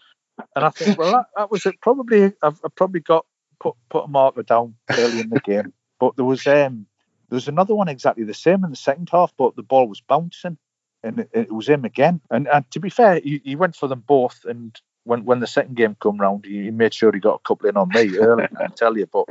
And I think, well, that, that was it. Probably, I've, I've probably got put put a marker down early in the game. But there was um there was another one exactly the same in the second half, but the ball was bouncing, and it, it was him again. And and to be fair, he, he went for them both. And when when the second game come round, he, made sure he got a couple in on me early. I tell you, but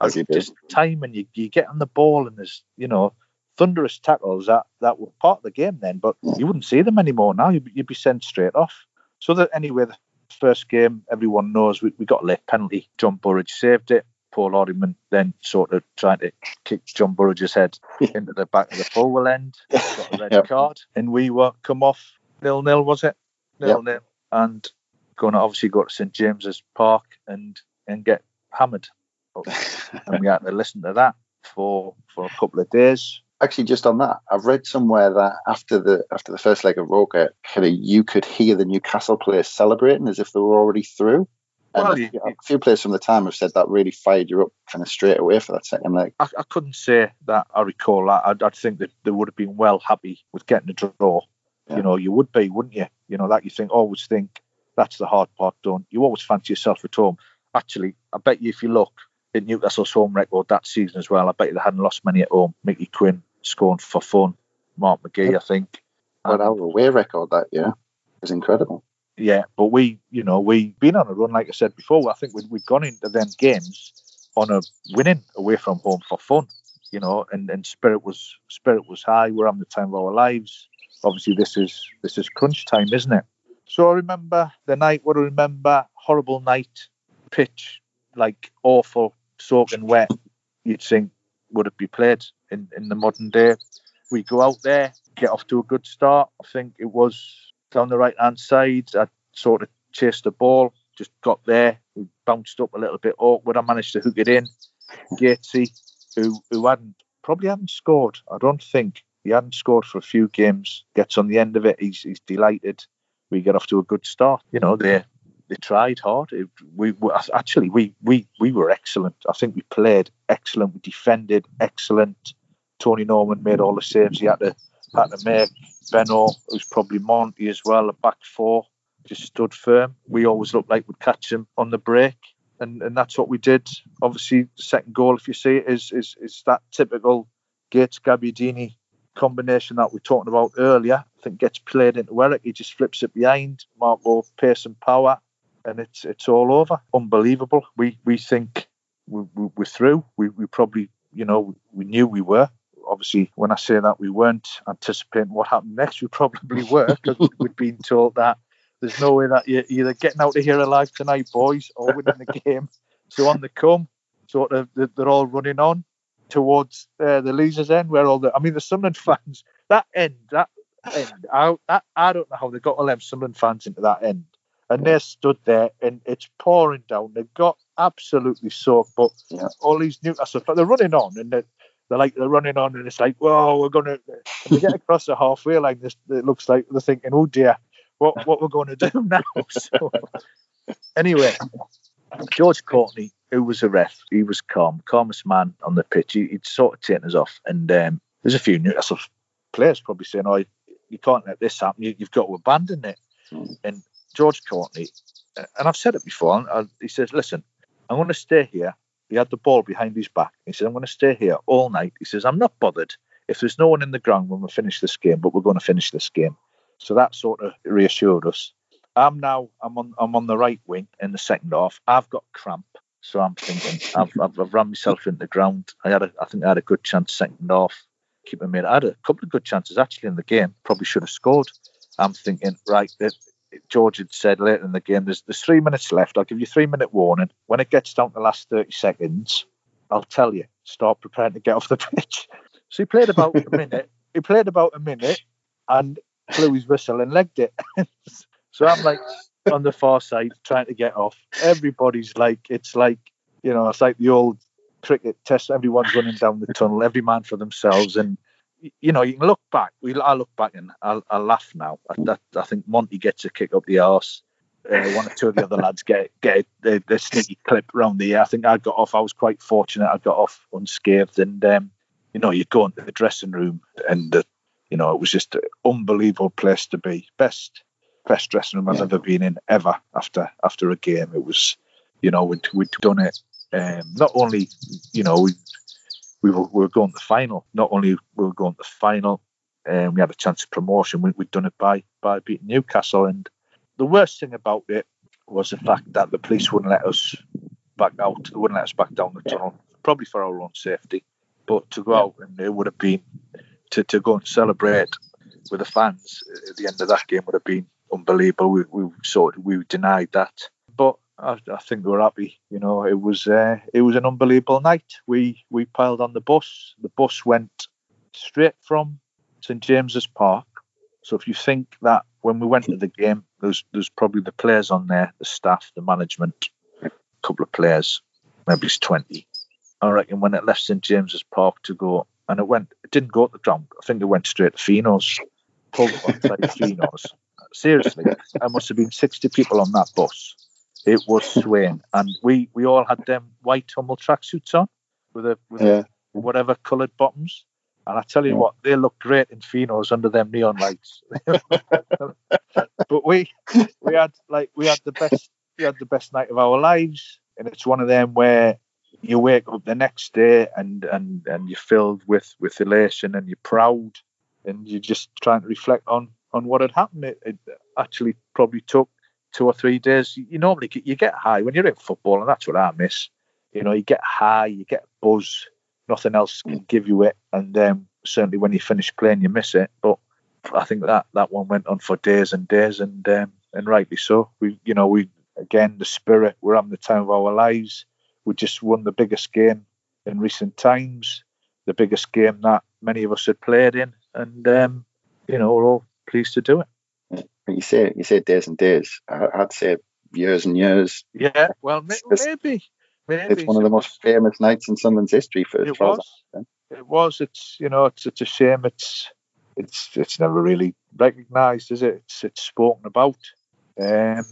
As did. just time and you, you get on the ball and there's you know thunderous tackles that that were part of the game then, but you wouldn't see them anymore now. You'd, be- you'd be sent straight off. So that anyway, the first game everyone knows we, we got a late penalty. John Burridge saved it. Paul Hardyman then sort of trying to kick John Burridge's head into the back of the Fulwell End. Got a red Yep. card, and we were come off nil nil was it? Nil nil, and going to obviously go to St James's Park and and get hammered oh, and we had to listen to that for for a couple of days. Actually, just on that, I've read somewhere that after the after the first leg of Roker, kind of you could hear the Newcastle players celebrating as if they were already through. And Well, a, few players from the time have said that really fired you up kind of straight away for that second leg. I, I couldn't say that I recall that. I'd, I'd think that they would have been well happy with getting a draw. Yeah. You know, you would be, wouldn't you? You know, that you think always think that's the hard part done. You always fancy yourself at home. Actually, I bet you if you look at Newcastle's home record that season as well, I bet you they hadn't lost many at home. Mickey Quinn scoring for fun. Mark McGee, I think. But our away record that year was incredible. Yeah, but we, you know, we've been on a run, like I said before. I think we'd, we'd gone into them games on a winning away from home for fun, you know, and, and spirit was spirit was high. We're having the time of our lives. Obviously, this is this is crunch time, isn't it? So I remember the night. What I remember, horrible night, pitch like awful, soaking wet. You'd think would it be played in in the modern day? We go out there, get off to a good start. I think it was down the right hand side. I sort of chased the ball, just got there, we bounced up a little bit awkward. I managed to hook it in. Gatesy, who who hadn't probably hadn't scored. I don't think he hadn't scored for a few games. Gets on the end of it. He's he's delighted. We get off to a good start. You know they they tried hard. It, we, we actually we we we were excellent. I think we played excellent. We defended excellent. Tony Norman made all the saves he had to had to make. Benno, who's probably Monty as well, a back four, just stood firm. We always looked like we'd catch him on the break, and, and that's what we did. Obviously, the second goal, if you see it, is is is that typical Gates Gabbiadini combination that we are talking about earlier. I think gets played into Eric. He just flips it behind. Marco pace and power, and it's it's all over. Unbelievable. We we think we, we, we're through. We we probably you know we knew we were obviously, when I say that, we weren't anticipating what happened next. We probably were because we'd been told that there's no way that you're either getting out of here alive tonight, boys, or winning the game. So on the come, sort of, they're all running on towards uh, the losers' end, where all the, I mean, the Sunderland fans, that end, that end, I, that, I don't know how they got all them Sunderland fans into that end. And they stood there and it's pouring down. They got absolutely soaked, but Yeah. all these Newcastle, but they're running on and they're, they're like they're running on, and it's like, whoa, we're gonna. And they get across the halfway line. This it looks like they're thinking, oh dear, what what we're going to do now? So, anyway, George Courtney, who was a ref, he was calm, calmest man on the pitch. He, he'd sort of taken us off, and um, there's a few Newcastle players probably saying, oh, you can't let this happen. You, you've got to abandon it. Mm. And George Courtney, and I've said it before. and I, he says, listen, I'm going to stay here he had the ball behind his back. He said, I'm going to stay here all night. He says, I'm not bothered if there's no one in the ground when we finish this game, but we're going to finish this game. So that sort of reassured us. I'm now I'm on I'm on the right wing in the second half. I've got cramp, so I'm thinking I've, I've, I've run myself into the ground. I had a, I think I had a good chance second half. Keep my mate. I had a couple of good chances actually in the game. Probably should have scored. I'm thinking right. George had said later in the game, there's, there's three minutes left. I'll give you three minute warning. When it gets down to the last 30 seconds, I'll tell you, start preparing to get off the pitch. So he played about a minute. He played about a minute and blew his whistle and legged it. so I'm like on the far side trying to get off. Everybody's like, it's like, you know, it's like the old cricket test. Everyone's running down the tunnel, every man for themselves. And you know, you can look back. We, I look back and I, I laugh now. I, that, I think Monty gets a kick up the arse. Uh, one or two of the other lads get get the, the sneaky clip round the ear. I think I got off. I was quite fortunate. I got off unscathed. And um, you know, you go into the dressing room, and uh, you know, it was just an unbelievable place to be. Best best dressing room I've Yeah. ever been in ever. After after a game, it was, you know, we'd we'd done it um, not only, you know, we, we were, we were going to the final. Not only we were going to the final, um, we had a chance of promotion. We, we'd done it by by beating Newcastle. And the worst thing about it was the fact that the police wouldn't let us back out. They wouldn't let us back down the tunnel, probably for our own safety. But to go out and it would have been to, to go and celebrate with the fans at the end of that game would have been unbelievable. We, we sort of, we denied that, but I, I think we were happy. You know, it was uh, it was an unbelievable night. We we piled on the bus. The bus went straight from St James's Park. So if you think that when we went to the game, there's there's probably the players on there, the staff, the management, a couple of players, maybe it's twenty. I reckon when it left St James's Park to go, and it went, it didn't go to the ground. I think it went straight to Fino's, pulled outside Fino's. Seriously, there must have been sixty people on that bus. It was swaying, and we we all had them white Hummel tracksuits on with a with Yeah. whatever coloured bottoms. And I tell you Yeah. what, they look great in Finos under them neon lights. but we we had like we had the best we had the best night of our lives, and it's one of them where you wake up the next day and and and you're filled with with elation and you're proud, and you're just trying to reflect on on what had happened. It, it actually probably took two or three days. You, normally get, you get high when you're in football, and that's what I miss. You know, you get high, you get buzz. Nothing else can give you it, and um, certainly when you finish playing, you miss it. But I think that that one went on for days and days, and um, and rightly so. We, you know, we again the spirit. We're having the time of our lives. We just won the biggest game in recent times, the biggest game that many of us had played in, and um, you know we're all pleased to do it. You say you say days and days. I, I'd say years and years. Yeah, well, may- It's- maybe, maybe It's one of the most famous nights in Sunderland's history for It was. It was. It's you know, it's it's a shame. It's it's it's never really recognised, is it? It's it's spoken about. Um,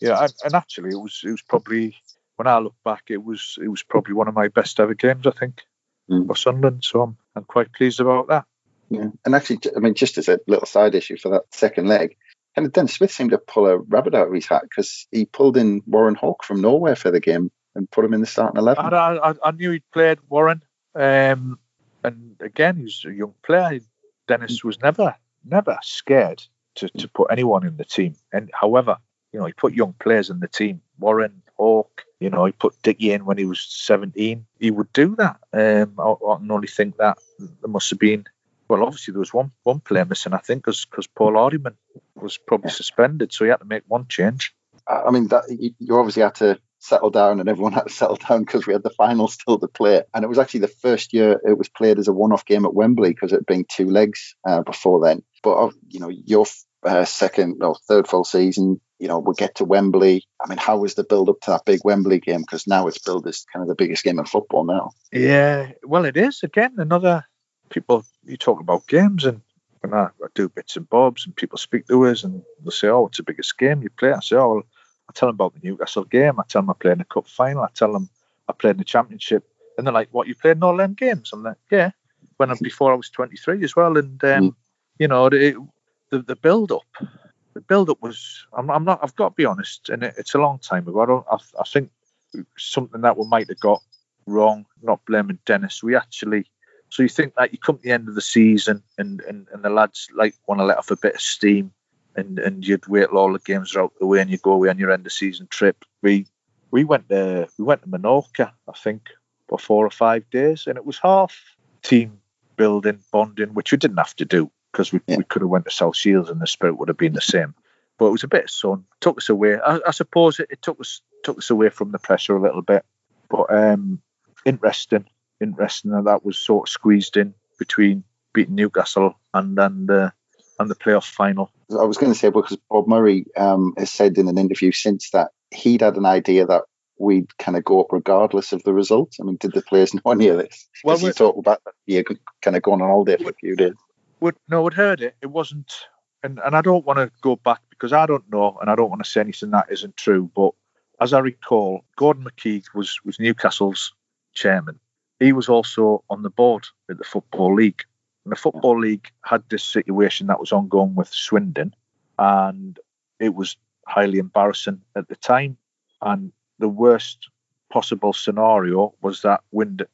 yeah, and, and actually, it was it was probably when I look back, it was it was probably one of my best ever games. I think Mm. for Sunderland. So I'm I'm quite pleased about that. Yeah. And actually, I mean, just as a little side issue for that second leg, of Dennis Smith seemed to pull a rabbit out of his hat because he pulled in Warren Hawke from nowhere for the game and put him in the starting eleven. I, I, I knew he'd played Warren, um, and again, he was a young player. Dennis was never, never scared to, to put anyone in the team. And however, you know, he put young players in the team. Warren, Hawke, you know, he put Dicky in when he was 17. He would do that. Um, I, I can only think that there must have been, well, obviously there was one one player missing, I think, because Paul Hardyman was probably suspended, so he had to make one change. I mean, that you, you obviously had to settle down, and everyone had to settle down because we had the final still to play. And it was actually the first year it was played as a one-off game at Wembley because it had been two legs uh, before then. But uh, you know, your uh, second or third full season, you know, we get to Wembley. I mean, how was the build-up to that big Wembley game? Because now it's billed as kind of the biggest game in football now. Yeah, well, it is again another. People you talk about games, and when I, I do bits and bobs, and people speak to us, and they say, "Oh, it's the biggest game you play." I say, "Oh, well, I tell them about the Newcastle game. I tell them I played in the cup final. I tell them I played in the championship." And they're like, "What? You played in all them games?" I'm like, "Yeah." When I, before I was 23 as well, and um, Mm. you know, it, the the build up, the build up was. I'm, I'm not. I've got to be honest, and it, it's a long time ago. I don't. I, I think something that we might have got wrong. Not blaming Dennis. We actually. So you think that you come to the end of the season and, and, and the lads like want to let off a bit of steam and, and you'd wait till all the games are out the way and you go away on your end of season trip. We we went to we went to Menorca, I think, for four or five days, and it was half team building, bonding, which we didn't have to do because we, Yeah. we could have went to South Shields and the spirit would have been the same. But it was a bit of sun, took us away. I, I suppose it, it took us took us away from the pressure a little bit. But um, interesting, interesting that that was sort of squeezed in between beating Newcastle and and uh, and the playoff final. I was going to say because Bob Murray um, has said in an interview since that he'd had an idea that we'd kind of go up regardless of the result. I mean, did the players know any of this? Well, we- talk about that year kind of going on holiday for a few days. would no, would heard it. It wasn't, and and I don't want to go back because I don't know, and I don't want to say anything that isn't true. But as I recall, Gordon McKeague was was Newcastle's chairman. He was also on the board at the football league, and the football league had this situation that was ongoing with Swindon, and it was highly embarrassing at the time. And the worst possible scenario was that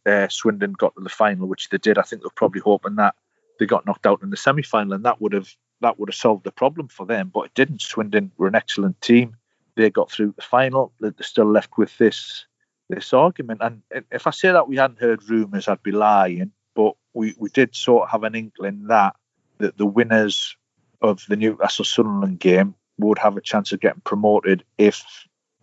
uh, Swindon got to the final, which they did. I think they were probably hoping that they got knocked out in the semi final, and that would have that would have solved the problem for them. But it didn't. Swindon were an excellent team. They got through the final. They're still left with this this argument. And if I say that we hadn't heard rumours, I'd be lying. But we, we did sort of have an inkling that, that the winners of the Newcastle Sunderland game would have a chance of getting promoted if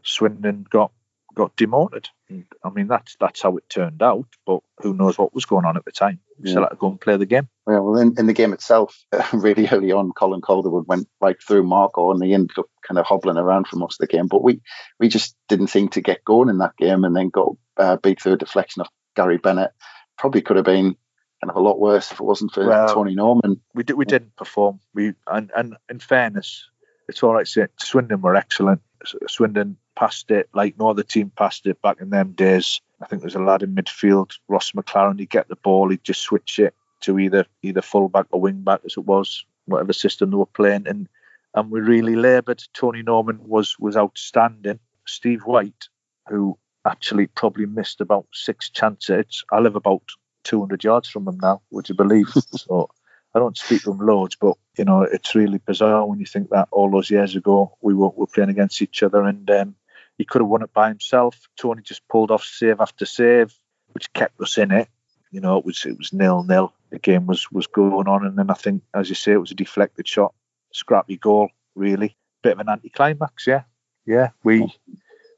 Swindon got got demoted. And, I mean, that's that's how it turned out. But who knows what was going on at the time? We yeah. still had to go and play the game. Yeah, well, in, in the game itself, uh, really early on, Colin Calderwood went right through Marco, and he ended up kind of hobbling around for most of the game. But we we just didn't seem to get going in that game, and then got uh, beat through a deflection of Gary Bennett. Probably could have been kind of a lot worse if it wasn't for well, Tony Norman. We did, we didn't perform. We and and in fairness, it's all right. Say Swindon were excellent. Swindon passed it like no other team passed it back in them days. I think there's a lad in midfield, Ross McLaren. He'd get the ball, he'd just switch it to either either fullback or wing back as it was, whatever system they were playing. And and we really laboured. Tony Norman was was outstanding. Steve White, who actually probably missed about six chances. I live about 200 yards from him now, would you believe? so I don't speak to him loads, but you know it's really bizarre when you think that all those years ago we were, were playing against each other, and um, he could have won it by himself. Tony just pulled off save after save, which kept us in it. You know, it was it was nil nil. The game was was going on, and then I think, as you say, it was a deflected shot, scrappy goal. Really, bit of an anticlimax. Yeah, yeah. We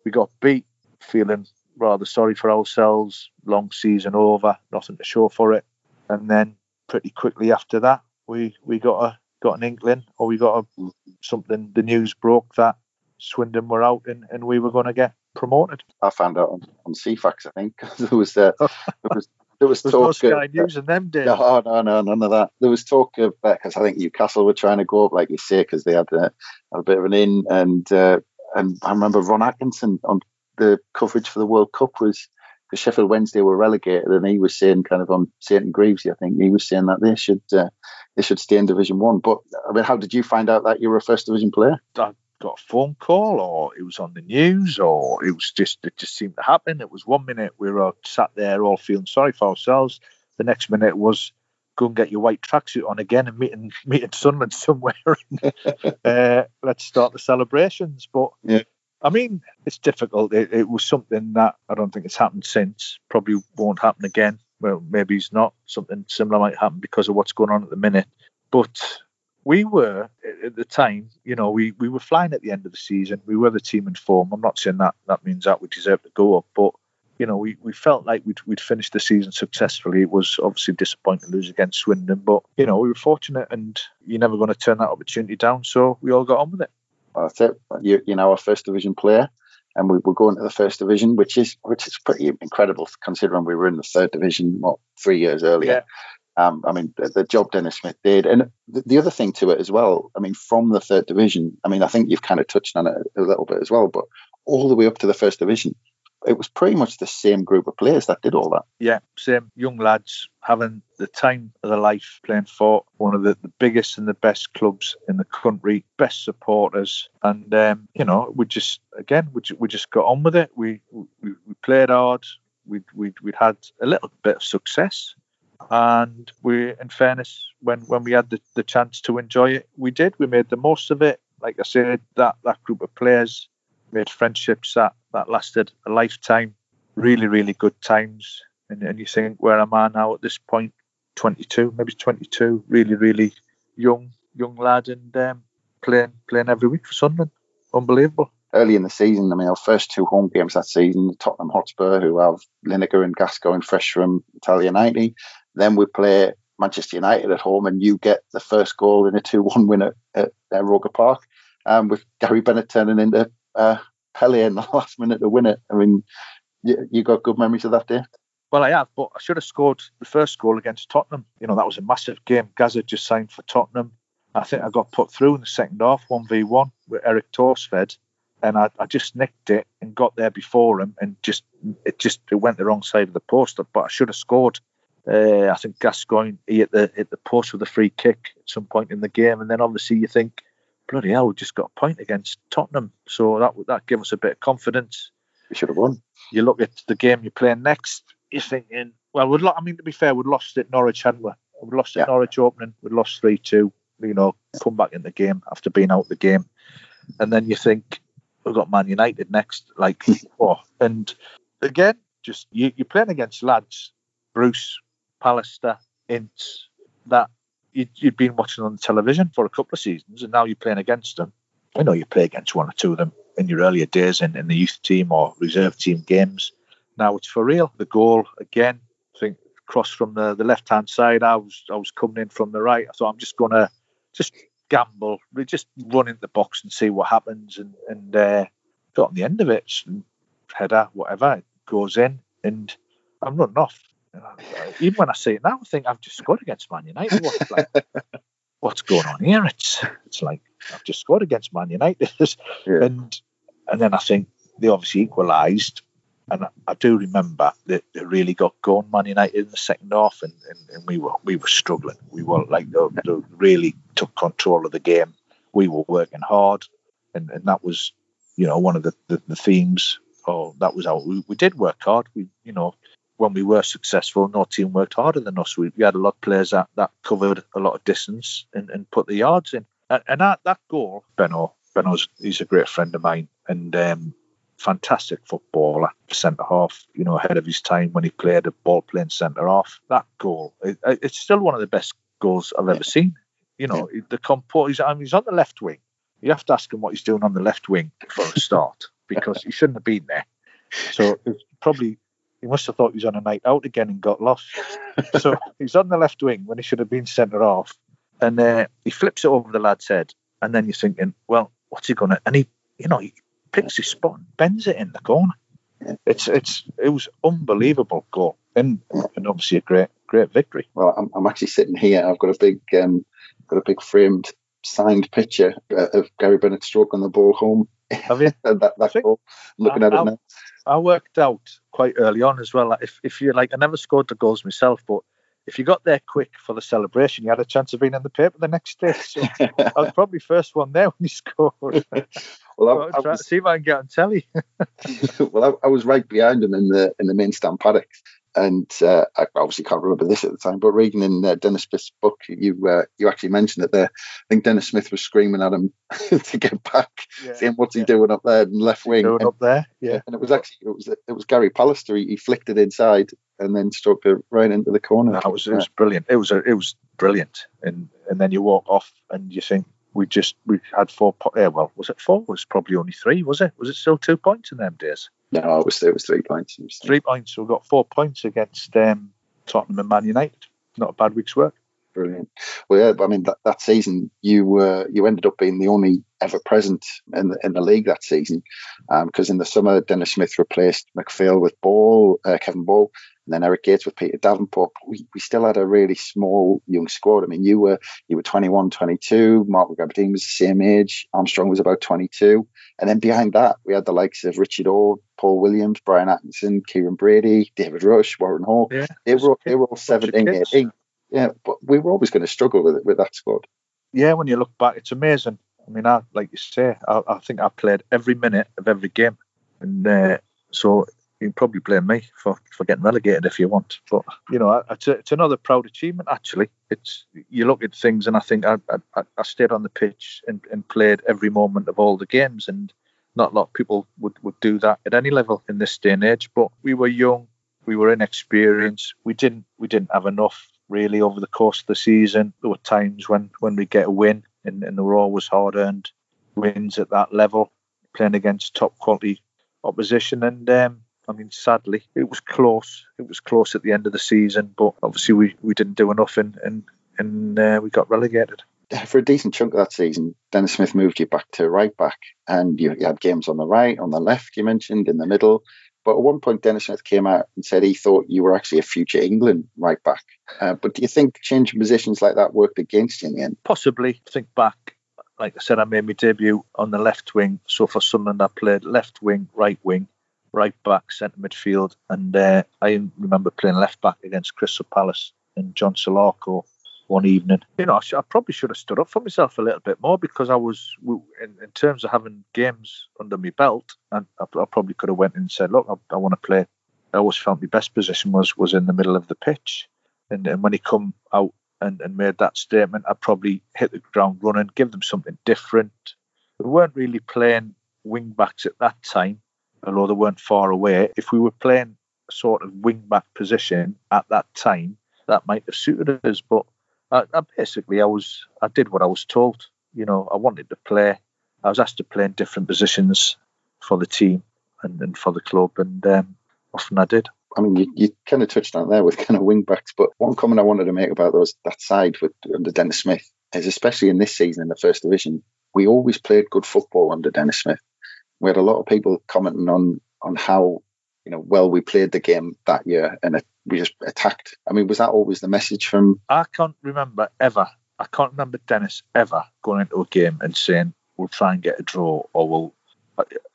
we got beat, feeling rather sorry for ourselves. Long season over, nothing to show for it. And then pretty quickly after that, we we got a got an inkling, or we got a something. The news broke that Swindon were out and, and we were going to get promoted. I found out on, on Ceefax, I think. there was uh, there was there was There's talk. No Sky of, News in them days. No, no, no, none of that. There was talk of because I think Newcastle were trying to go up, like you say, because they had a, a, bit of an in, and uh, and I remember Ron Atkinson on the coverage for the World Cup was because Sheffield Wednesday were relegated, and he was saying kind of on St Greaves, I think he was saying that they should uh, they should stay in Division One. But I mean, how did you find out that you were a First Division player? I got a phone call, or it was on the news, or it was just it just seemed to happen. It was one minute we were sat there all feeling sorry for ourselves. The next minute was go and get your white tracksuit on again and meet in, meet in Sunderland somewhere. and, uh, let's start the celebrations. But yeah. I mean, it's difficult. It, it, was something that I don't think it's happened since. Probably won't happen again. Well, maybe it's not. Something similar might happen because of what's going on at the minute. But we were at the time, you know, we, we were flying at the end of the season. We were the team in form. I'm not saying that that means that we deserve to go up, but you know, we, we felt like we'd, we'd finished the season successfully. It was obviously disappointing to lose against Swindon, but you know, we were fortunate, and you're never going to turn that opportunity down. So we all got on with it. That's it. You, you know, a first division player, and we were going to the first division, which is which is pretty incredible considering we were in the third division what three years earlier. Yeah. Um, I mean, the, the, job Dennis Smith did, and the, the, other thing to it as well. I mean, from the third division. I mean, I think you've kind of touched on it a little bit as well, but all the way up to the first division, it was pretty much the same group of players that did all that. Yeah, same young lads having the time of their life playing for one of the, the biggest and the best clubs in the country, best supporters, and um, you know we just again we, we just got on with it. We we, we played hard. We we we had a little bit of success, and we, in fairness, when when we had the, the chance to enjoy it, we did. We made the most of it. Like I said, that that group of players made friendships that, that lasted a lifetime. Really, really good times. And, and you think, where am I now at this 22, maybe 22. Really, really young, young lad, and um, playing playing every week for Sunderland. Unbelievable. Early in the season, I mean, our first two home games that season, Tottenham Hotspur, who have Lineker and Gascoigne fresh from Italia 90. Then we play Manchester United at home, and you get the first goal in a 2 1 win at, at, Roker Park, um, with Gary Bennett turning into uh, Pele in the last minute to win it. I mean, you, you got good memories of that day? Well, I have, but I should have scored the first goal against Tottenham. You know, that was a massive game. Gazza just signed for Tottenham. I think I got put through in the second half, 1v1 with Erik Thorstvedt. And I, I just nicked it and got there before him and just it just it went the wrong side of the post. But I should have scored. Uh, I think Gascoigne he hit the hit the post with a free kick at some point in the game, and then obviously you think bloody hell, we just got a point against Tottenham. So that that gave us a bit of confidence. we should have won. You look at the game you're playing next, you're thinking, well, we'd lo- I mean, to be fair, we'd lost at Norwich, hadn't we? We'd lost at Yeah. Norwich opening, we'd lost 3 2, you know, come back in the game after being out of the game. And then you think, we've got Man United next. Like, oh, and again, just you, you're playing against lads, Bruce, Pallister, Ince, that you'd, you'd been watching on television for a couple of seasons, and now you're playing against them. I know you play against one or two of them in your earlier days in, in the youth team or reserve team games. Now it's for real. The goal again, I think cross from the, the left hand side. I was I was coming in from the right. I thought I'm just gonna just gamble, we just run into the box and see what happens. And and uh, got on the end of it, header, whatever, it goes in, and I'm running off. Even when I see it now, I think I've just scored against Man United. What's, like, what's going on here? It's it's like I've just scored against Man United, Yeah. and and then I think they obviously equalised. And I- I do remember that they really got going, Man United in the second half, and, and, and we were we were struggling. We were like they, they really took control of the game. We were working hard, and, and that was, you know, one of the, the, the themes. Oh, that was how we, we did work hard. We, you know, when we were successful, no team worked harder than us. We, we had a lot of players that, that covered a lot of distance and, and put the yards in. And, and that, that goal, Benno, Benno's he's a great friend of mine and um, fantastic footballer, centre half. You know, ahead of his time when he played a ball playing centre half. That goal, it, it's still one of the best goals I've ever seen. You know, the comport. He's, I mean, he's on the left wing. You have to ask him what he's doing on the left wing for a start because he shouldn't have been there. So it's probably he must have thought he was on a night out again and got lost. so he's on the left wing when he should have been centre off, and uh, he flips it over the lad's head, and then you're thinking, well, what's he gonna? And he, you know, he picks his spot and bends it in the corner. It's it's it was unbelievable goal, and and obviously a great great victory. Well, I'm, I'm actually sitting here. I've got a big, um, got a big framed signed picture uh, of Gary Bennett stroking the ball home. Have you? That, that goal. Looking at it now. I worked out quite early on as well. Like if, if you like, I never scored the goals myself, but if you got there quick for the celebration, you had a chance of being in the paper the next day. So I was probably first one there when he scored. well, I, I was, to see if I can get on telly. well, I, I was right behind him in the in the main stand paddocks, and uh, I obviously can't remember this at the time. But reading in uh, Dennis Smith's book, you uh, you actually mentioned that there. I think Dennis Smith was screaming at him to get back, saying, "What's he yeah. doing up there in left wing?" Going And, up there, yeah. and it was actually it was it was Gary Pallister. He, he flicked it inside and then struck it right into the corner. That was it was brilliant. It was a, it was brilliant. And and then you walk off and you think we just we had four. Po- yeah, well, was it four? It was probably only three. Was it? Was it still two points in them days? No, it was it was three points. Was Three points. So we got four points against um, Tottenham and Man United. Not a bad week's work. Brilliant. Well, yeah, but I mean that, that season you were you ended up being the only ever present in the in the league that season, because in the summer Dennis Smith replaced MacPhail with Ball, uh, Kevin Ball, and then Eric Gates with Peter Davenport. We, we still had a really small young squad. I mean, you were you were 21, 22. Marco Gabbiadini was the same age. Armstrong was about 22, and then behind that we had the likes of Richard Ord, Paul Williams, Brian Atkinson, Kieran Brady, David Rush, Warren Hall. Yeah, They were they were all bunch 17, 18. Yeah, but we were always going to struggle with it with that squad. yeah, when you look back, it's amazing. I mean, I like you say, I, I think I played every minute of every game, and uh, so you can probably blame me for, for getting relegated if you want. But you know, it's, a, it's another proud achievement. Actually, it's you look at things, and I think I, I, I stayed on the pitch and, and played every moment of all the games, and not a lot of people would, would do that at any level in this day and age. But we were young, we were inexperienced, we didn't we didn't have enough really over the course of the season. There were times when when we get a win, and, and they were always hard earned wins at that level, playing against top quality opposition. And um, I mean, sadly, it was close. It was close at the end of the season, but obviously we, we didn't do enough, and and and uh, we got relegated. For a decent chunk of that season, Dennis Smith moved you back to right back, and you, you had games on the right, on the left. You mentioned in the middle. But at one point, Dennis Smith came out and said he thought you were actually a future England right back. Uh, but do you think changing positions like that worked against you in the end? Possibly think back. Like I said, I made my debut on the left wing. So for Sunderland, I played left wing, right wing, right back, centre midfield, and uh, I remember playing left back against Crystal Palace and John Salako one evening. You know, I, sh- I probably should have stood up for myself a little bit more because I was, in, in terms of having games under my belt, and I, I probably could have went and said, "Look, I, I want to play." I always felt my best position was was in the middle of the pitch, and, and when he come out and, and made that statement, I probably hit the ground running, give them something different. We weren't really playing wing backs at that time, although they weren't far away. If we were playing sort of wing back position at that time, that might have suited us. But I, I basically, I was I did what I was told. You know, I wanted to play. I was asked to play in different positions for the team and, and for the club, and um, often I did. I mean, you, you kind of touched on there with kind of wing backs, but one comment I wanted to make about those that side with under Dennis Smith is especially in this season in the first division, we always played good football under Dennis Smith. We had a lot of people commenting on on how you know well we played the game that year, and we just attacked. I mean, was that always the message from? I can't remember ever. I can't remember Dennis ever going into a game and saying we'll try and get a draw or we'll.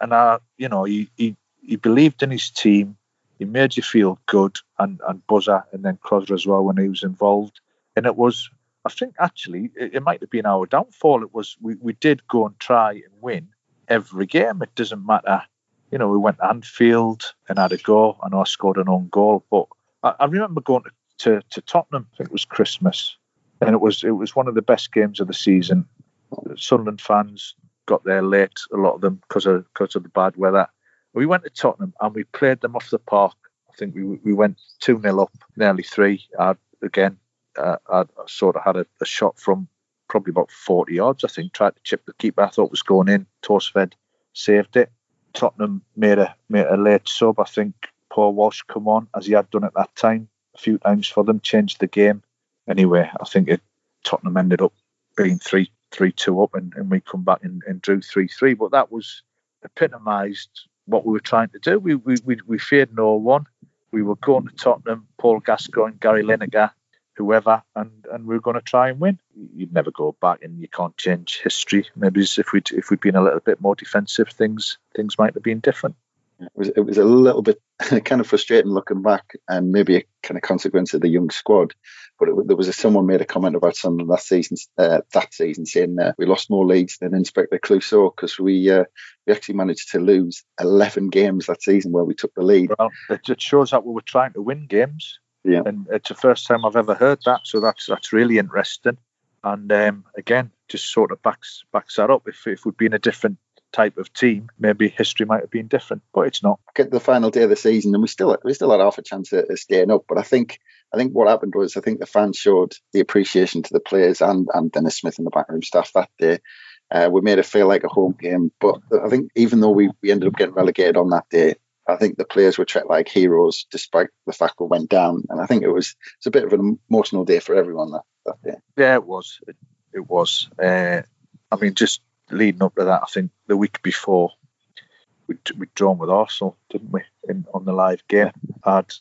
And I, you know, he he, he believed in his team he made you feel good and, and Buzzer and then Crosser as well when he was involved. And it was, I think actually, it, it might have been our downfall. It was, we, we did go and try and win every game. It doesn't matter. You know, we went Anfield and had a go. I know I scored an own goal, but I, I remember going to, to, to Tottenham, I think it was Christmas, and it was it was one of the best games of the season. Sunderland fans got there late, a lot of them because of because of the bad weather, we went to Tottenham and we played them off the park. I think we we went 2 0 up, nearly three. I, again, uh, I sort of had a, a, shot from probably about 40 yards, I think, tried to chip the keeper. I thought was going in. Thorstvedt saved it. Tottenham made a, made a late sub. I think Paul Walsh come on, as he had done at that time, a few times for them, changed the game. Anyway, I think it, Tottenham ended up being 3 3 2 up and, and we come back and, and drew 3 3. But that was epitomised what we were trying to do. We we we, we feared no one. We were going to Tottenham, Paul Gascoigne, Gary Lineker, whoever, and and we are going to try and win. You'd never go back, and you can't change history. Maybe if we if we'd been a little bit more defensive, things things might have been different. It was it was a little bit kind of frustrating looking back, and maybe a kind of consequence of the young squad. But it, there was a, someone made a comment about something that season, uh, that season, saying uh, we lost more leagues than Inspector Clouseau because we uh, we actually managed to lose eleven games that season where we took the lead. Well, it shows that we were trying to win games. Yeah, and it's the first time I've ever heard that, so that's that's really interesting. And um, again, just sort of backs backs that up. If if we'd been a different type of team, maybe history might have been different, but it's not. Get the final day of the season, and we still we still had half a chance of, of staying up. But I think I think what happened was I think the fans showed the appreciation to the players and and Dennis Smith and the backroom staff that day. Uh, we made it feel like a home game, but I think even though we, we ended up getting relegated on that day, I think the players were treated like heroes despite the fact we went down. And I think it was it's a bit of an emotional day for everyone that, that day. Yeah, it was. It, it was. Uh, I mean, just leading up to that, I think the week before we'd, we'd drawn with Arsenal, didn't we, in, on the live game? I'd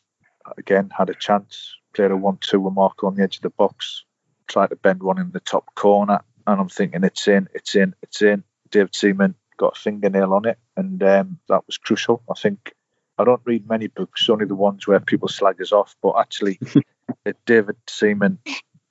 again had a chance, played a one-two with Marco on the edge of the box, tried to bend one in the top corner, and I'm thinking it's in, it's in, it's in. David Seaman got a fingernail on it, and um, that was crucial. I think I don't read many books, only the ones where people slag us off, but actually, uh, David Seaman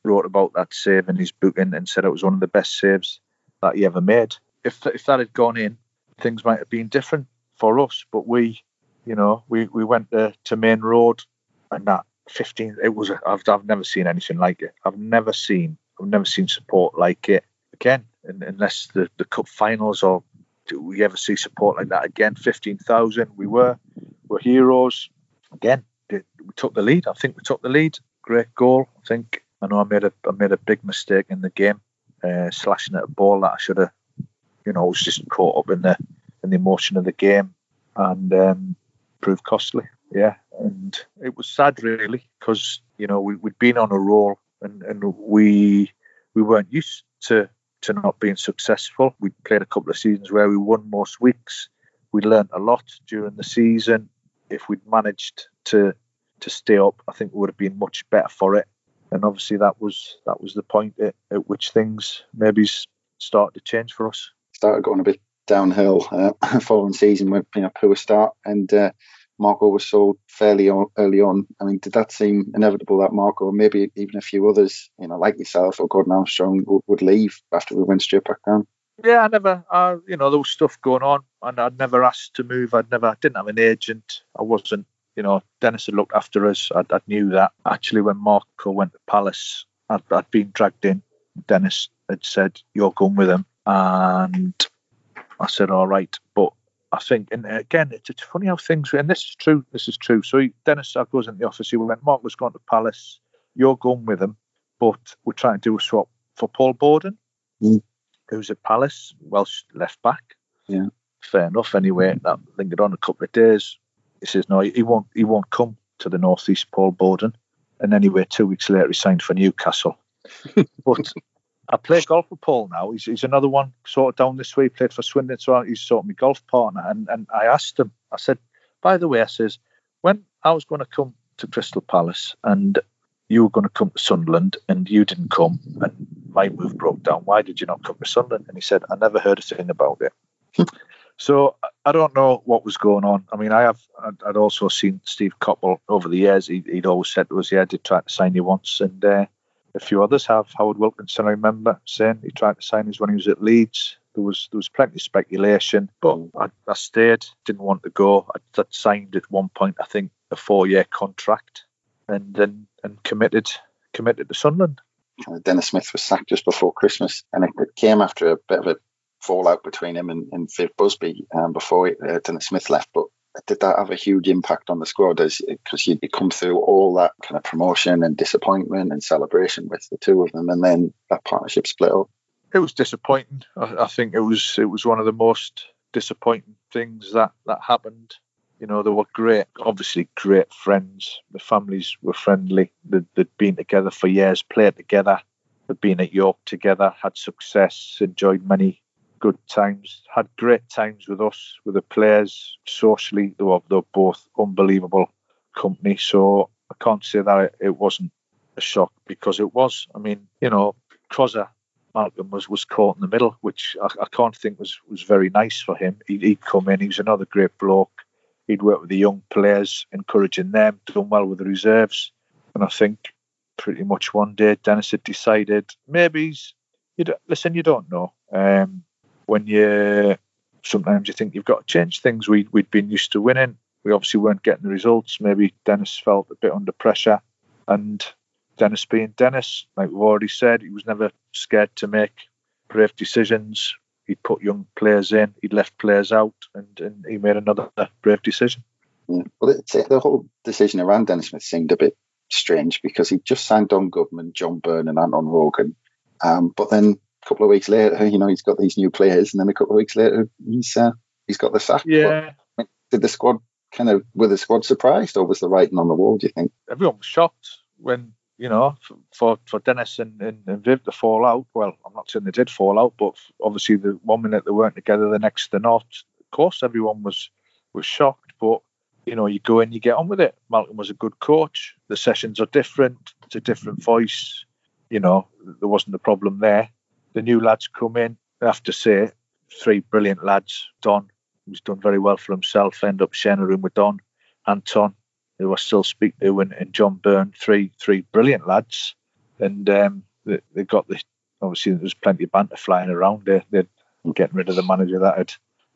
wrote about that save in his book and, and said it was one of the best saves that he ever made. If if that had gone in, things might have been different for us. But we, you know, we, we went uh, to, to Maine Road, and that 15. It was. I've I've never seen anything like it. I've never seen. I've never seen support like it again, unless the the cup finals or do we ever see support like that again? 15,000. We were were heroes again. We took the lead. I think we took the lead. Great goal. I think. I know I made a I made a big mistake in the game uh, slashing at a ball that I should have, you know, was just caught up in the in the emotion of the game and um, proved costly. Yeah, and it was sad really because you know we, we'd been on a roll and, and we we weren't used to to not being successful. We played a couple of seasons where we won most weeks. We learnt a lot during the season. If we'd managed to to stay up, I think we would have been much better for it and obviously that was that was the point at, at which things maybe started to change for us. Started going a bit downhill uh, following season with you know poor start and. Uh, Marco was sold fairly on, early on. I mean, did that seem inevitable that Marco, maybe even a few others, you know, like yourself or Gordon Armstrong, would, would leave after we went straight back down? Yeah, I never, uh, you know, there was stuff going on, and I'd never asked to move. I'd never, I didn't have an agent. I wasn't, you know, Dennis had looked after us. I, I knew that. Actually, when Marco went to Palace, I'd, I'd been dragged in. Dennis had said, "You're going with him," and I said, "All right." But I think, and again, it's, it's funny how things. And this is true. This is true. So he, Dennis I goes in the office. He went, "Mark was going to Palace. You're going with him, but we're trying to do a swap for Paul Bodin." Mm who's at Palace, Welsh left back. Yeah. Fair enough. Anyway, that lingered on a couple of days. He says no, he won't. He won't come to the northeast. Paul Bodin, and anyway, two weeks later he signed for Newcastle. but I play golf with Paul now. He's, he's another one sort of down this way. He played for Swindon, so he's sort of my golf partner. And and I asked him. I said, by the way, I says when I was going to come to Crystal Palace and you were going to come to Sunderland and you didn't come and my move broke down. Why did you not come to Sunderland? And he said, I never heard a thing about it. so I don't know what was going on. I mean, I have, I'd also seen Steve Coppell over the years. He, would always said to us, yeah, I did try to sign you once. And uh, a few others have. Howard Wilkinson, I remember saying he tried to sign us when he was at Leeds. There was there was plenty of speculation, but I, I stayed. Didn't want to go. I, I'd signed at one point, I think, a four year contract, and then and committed committed to Sunderland. Dennis Smith was sacked just before Christmas, and it, it came after a bit of a fallout between him and, and Viv Busby um, before uh, Dennis Smith left. But did that have a huge impact on the squad? Because you'd come through all that kind of promotion and disappointment and celebration with the two of them, and then that partnership split up. It was disappointing. I, I think it was it was one of the most disappointing things that that happened you know, they were great, obviously great friends. The families were friendly. They'd, they'd been together for years, played together. They'd been at York together, had success, enjoyed many good times, had great times with us, with the players. Socially, they were, they were both unbelievable company. So I can't say that it, wasn't a shock because it was. I mean, you know, Crosser Malcolm was, was caught in the middle, which I, I can't think was, was very nice for him. He, would come in, he was another great bloke he'd worked with the young players, encouraging them, done well with the reserves. And I think pretty much one day Dennis had decided maybe you listen, you don't know. Um, when you sometimes you think you've got to change things. We we'd been used to winning. We obviously weren't getting the results. Maybe Dennis felt a bit under pressure, and Dennis being Dennis, like we've already said, he was never scared to make brave decisions he'd put young players in, he'd left players out, and, and he made another brave decision. Yeah. Well, the whole decision around Dennis Smith seemed a bit strange because he just signed Don Goodman, John Byrne, and Anton Rogan. Um, but then a couple of weeks later, you know, he's got these new players, and then a couple of weeks later, he's uh, he's got the sack. Yeah. But did the squad kind of were the squad surprised, or was the writing on the wall? Do you think everyone was shocked when you know, for, for Dennis and, and, and Viv to fall out. Well, I'm not saying they did fall out, but obviously the one minute they weren't together, the next they're not. Of course, everyone was was shocked, but you know, you go in, you get on with it. Malcolm was a good coach. The sessions are different. It's a different voice. You know, there wasn't a problem there. The new lads come in. I have to say, three brilliant lads. Don, who's done very well for himself, end up sharing a room with Don. Anton, who I still speak to, and, and John Byrne, three three brilliant lads, and um, they, they got the obviously there was plenty of banter flying around. They they're getting rid of the manager that had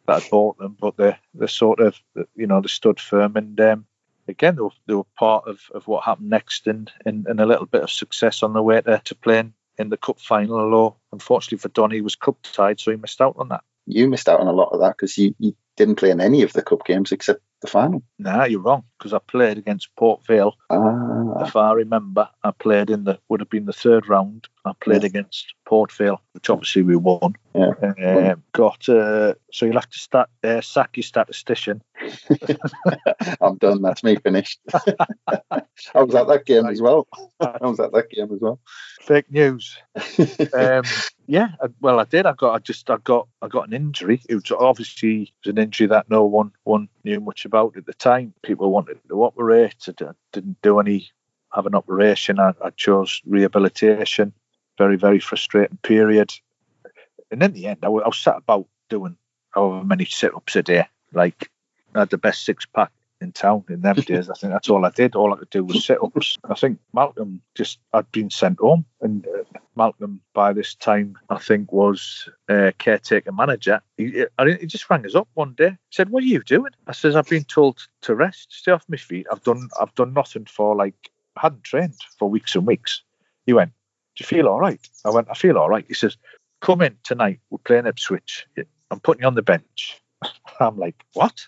that had bought them, but they they sort of you know they stood firm and. Um, again, they were, they were part of, of what happened next and, and, and a little bit of success on the way to, to playing in the cup final. Although, unfortunately for Donny, he was cup tied, so he missed out on that. You missed out on a lot of that because you, you didn't play in any of the cup games except the final. Nah, you're wrong because I played against Port Vale. Ah. If I remember, I played in the would have been the third round. I played yeah. against Port Vale, which obviously we won. Yeah. Uh, got uh, so you'll have to start uh, sack your statistician. I'm done. That's me finished. I was at that game as well. I was at that game as well. Fake news. um, yeah, well, I did. I got, I just, I got, I got an injury. It was obviously it was an injury that no one, one knew much about at the time. People wanted to operate. I didn't do any, have an operation. I, I chose rehabilitation. Very, very frustrating period. And in the end, I was, I was sat about doing however many sit-ups a day. Like I had the best six pack in town in them days. I think that's all I did. All I could do was sit ups. I think Malcolm just had been sent home, and uh, Malcolm by this time, I think, was uh, caretaker manager. He, he just rang us up one day. He said, "What are you doing?" I says, "I've been told to rest, stay off my feet. I've done, I've done nothing for like, I hadn't trained for weeks and weeks." He went, "Do you feel all right?" I went, "I feel all right." He says, "Come in tonight. We're playing Ipswich. I'm putting you on the bench." I'm like, "What?"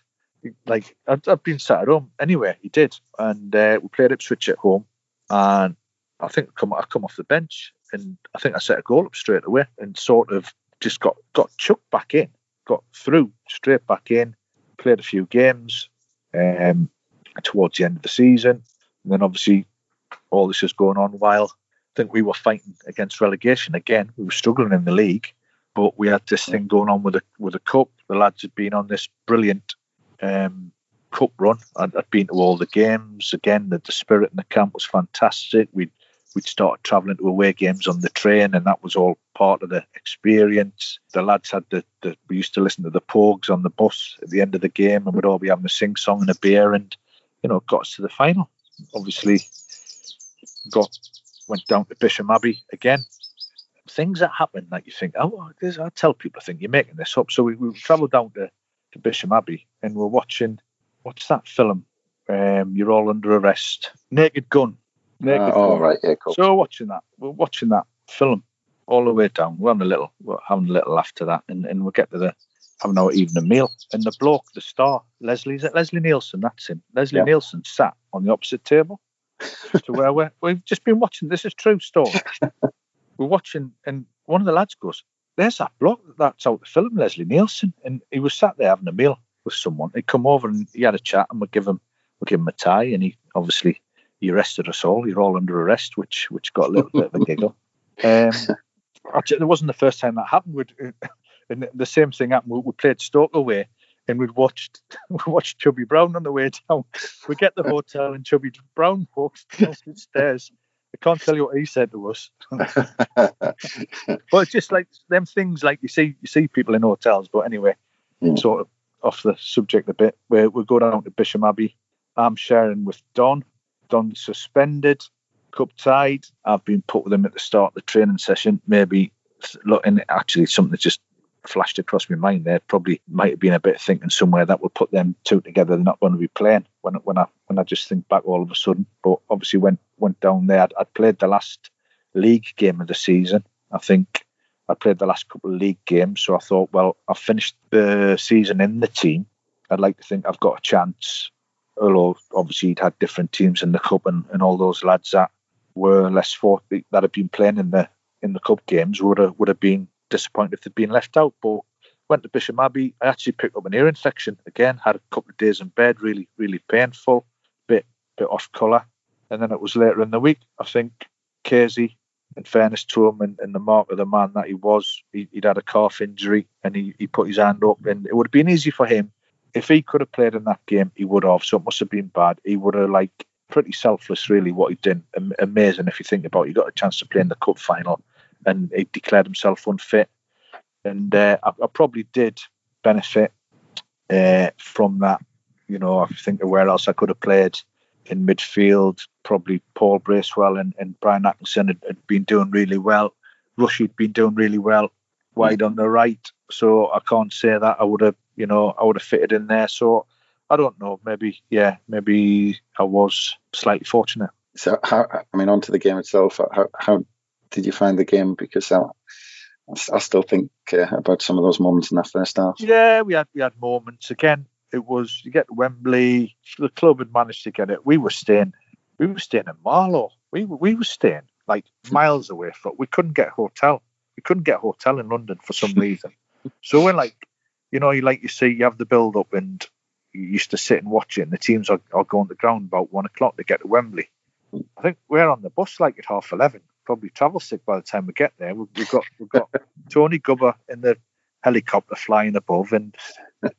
Like I've, I've been sat at home anyway. He did, and uh, we played Ipswich at home, and I think come, I come off the bench and I think I set a goal up straight away and sort of just got got chucked back in, got through straight back in, played a few games um, towards the end of the season, and then obviously all this is going on while think we were fighting against relegation again. We were struggling in the league, but we had this thing going on with the with the cup. The lads had been on this brilliant um, cup run. I'd, I'd, been to all the games again. The, the spirit in the camp was fantastic. We'd we'd started travelling to away games on the train, and that was all part of the experience. The lads had the, the we used to listen to the Pogues on the bus at the end of the game, and we'd all be having a sing song and a beer, and you know, got us to the final. Obviously, got went down to Bisham Abbey again. Things that happen that you think, oh, I tell people, I think you're making this up. So we, we travelled down to, to Bisham Abbey, and we're watching what's that film? Um, you're all under arrest. Naked Gun Naked uh, oh, right, yeah, cool. So we're watching that. We're watching that film all the way down. We're having a little, we're having a little after that, and, and we get to the having our evening meal. And the bloke, the star, Leslie, is it Leslie Nielsen? That's him. Leslie yeah. Nielsen sat on the opposite table to where we're, we've just been watching. This is true story. we're watching, and one of the lads goes, "There's that bloke that's out the film, Leslie Nielsen," and he was sat there having a meal with someone. He'd come over and he had a chat, and we give him we give him a tie, and he obviously he arrested us all. You're all under arrest, which which got a little bit of a giggle. Um, actually, it wasn't the first time that happened. We'd, and the same thing happened. We, we played Stoke away, and we'd watched we watched Chubby Brown on the way down. We get the hotel, and Chubby Brown walks down the stairs. I can't tell you what he said to us. but it's just like them things like you see you see people in hotels. But anyway, mm. sort of off the subject a bit. We we go down to Bisham Abbey. I'm sharing with Don, done suspended, cup tied. I've been put with him at the start of the training session. Maybe looking actually something that just flashed across my mind there. Probably might have been a bit of thinking somewhere that would put them two together. They're not going to be playing when when I when I just think back all of a sudden. But obviously went went down there. I'd, I'd played the last league game of the season. I think I played the last couple of league games. So I thought, well, I've finished the season in the team. I'd like to think I've got a chance although obviously he'd had different teams in the cup and, and all those lads that were less fought that had been playing in the in the cup games would have would have been disappointed if they'd been left out. But went to Bisham Abbey. I actually picked up an ear infection again. Had a couple of days in bed, really really painful, bit bit off colour. And then it was later in the week. I think Casey, in fairness to him and, and the mark of the man that he was, he, would had a calf injury and he, he put his hand up and it would have been easy for him if he could have played in that game, he would have. So it must have been bad. He would have like pretty selfless, really, what he did. Amazing if you think about. it. He got a chance to play in the cup final, and he declared himself unfit. And uh, I, I, probably did benefit uh, from that. You know, I think of where else I could have played in midfield. Probably Paul Bracewell and, and Brian Atkinson had, had been doing really well. Rushy had been doing really well wide on the right. So I can't say that I would have you know, I would have fitted in there. So I don't know. Maybe, yeah, maybe I was slightly fortunate. So, how, I mean, on to the game itself. How, how did you find the game? Because I, I still think uh, about some of those moments in that first half. Yeah, we had we had moments. Again, it was you get to Wembley. The club had managed to get it. We were staying. We were staying in Marlow. We we were staying like miles away from. We couldn't get a hotel. We couldn't get a hotel in London for some reason. So we're like you know, you like you see, you have the build up, and you used to sit and watch it. And the teams are, are going to ground about one o'clock to get to Wembley. I think we're on the bus like at half eleven. Probably travel sick by the time we get there. We've, we've got we've got Tony Gubba in the helicopter flying above, and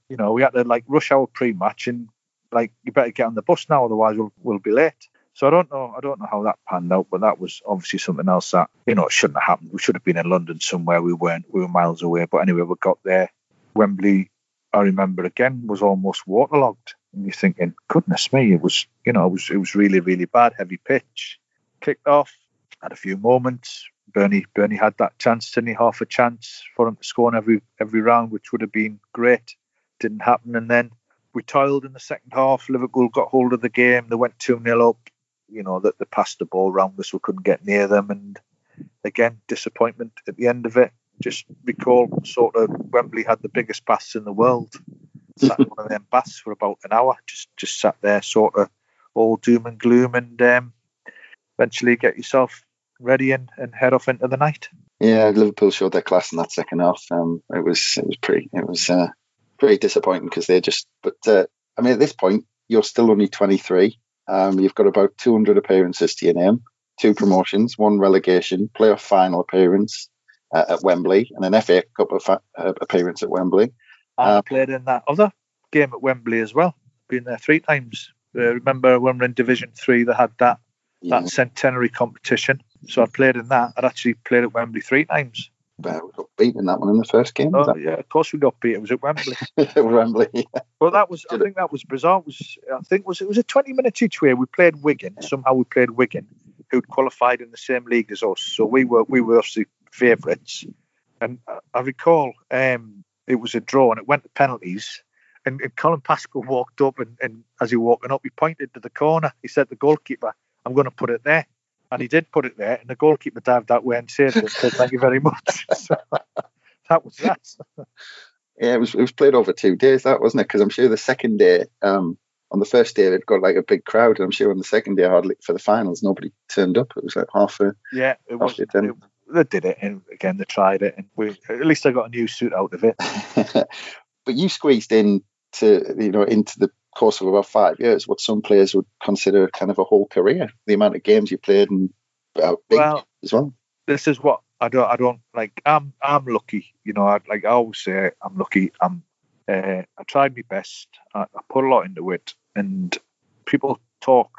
you know we had to like rush our pre-match and like you better get on the bus now, otherwise we'll we'll be late. So I don't know. I don't know how that panned out, but that was obviously something else that you know shouldn't have happened. We should have been in London somewhere. We weren't. We were miles away. But anyway, we got there. Wembley, I remember again, was almost waterlogged. And you're thinking, goodness me, it was, you know, it was, it was really, really bad, heavy pitch. Kicked off, had a few moments, Bernie Bernie had that chance, he? Half a chance for him to score in every every round, which would have been great. Didn't happen, and then we toiled in the second half. Liverpool got hold of the game. They went two 0 up. You know that they passed the ball around us. We couldn't get near them, and again disappointment at the end of it. Just recall sort of Wembley had the biggest baths in the world. Sat in one of them baths for about an hour. Just just sat there, sort of all doom and gloom, and um, eventually get yourself ready and, and head off into the night. Yeah, Liverpool showed their class in that second half. Um, it was it was pretty it was uh, pretty disappointing because they just. But uh, I mean, at this point, you're still only 23. Um, you've got about 200 appearances to your name, two promotions, one relegation, playoff final appearance uh, at Wembley, and an FA Cup uh, appearance at Wembley. I uh, played in that other game at Wembley as well. Been there three times. Uh, remember when we are in Division Three, they had that yeah. that centenary competition. So I played in that. I'd actually played at Wembley three times. But we got beaten that one in the first game. Oh, yeah, of course we got beat. It was at Wembley. Wembley. Yeah. Well, that was. I think that was bizarre. It was I think was it was a twenty minutes each way. We played Wigan. Somehow we played Wigan, who'd qualified in the same league as us. So we were we were obviously favourites. And I recall um, it was a draw and it went to penalties. And, and Colin Pascoe walked up and, and as he walking up, he pointed to the corner. He said, "The goalkeeper, I'm going to put it there." And he did put it there, and the goalkeeper dived that way and saved it. Said, "Thank you very much." So, that was that. Yeah, it was it was played over two days, that wasn't it? Because I'm sure the second day, um, on the first day they'd got like a big crowd, and I'm sure on the second day, hardly for the finals, nobody turned up. It was like half a yeah, it was. It, they did it, and again they tried it, and we at least I got a new suit out of it. but you squeezed in to you know into the course of about five years, what some players would consider kind of a whole career. The amount of games you played and uh, big well, as well. This is what I don't. I don't like. I'm. I'm lucky. You know. I like. I always say I'm lucky. I'm. Uh, I tried my best. I, I put a lot into it, and people talk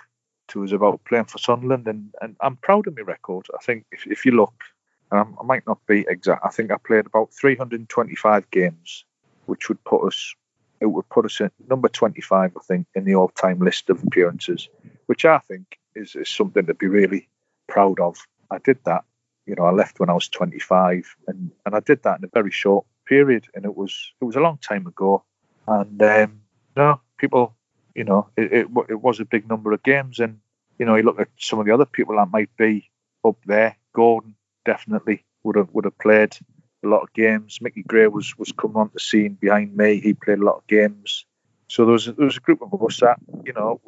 to us about playing for Sunderland, and, and I'm proud of my record. I think if, if you look, I might not be exact. I think I played about 325 games, which would put us it would put us at number 25, I think, in the all time list of appearances, which I think is, is something to be really proud of. I did that. You know, I left when I was 25, and, and I did that in a very short period, and it was it was a long time ago. And um, you know, people, you know, it, it, it was a big number of games, and you know, you look at some of the other people that might be up there. Gordon definitely would have would have played a lot of games. Mickey Gray was was coming on the scene behind me. He played a lot of games. So there was there was a group of us that you know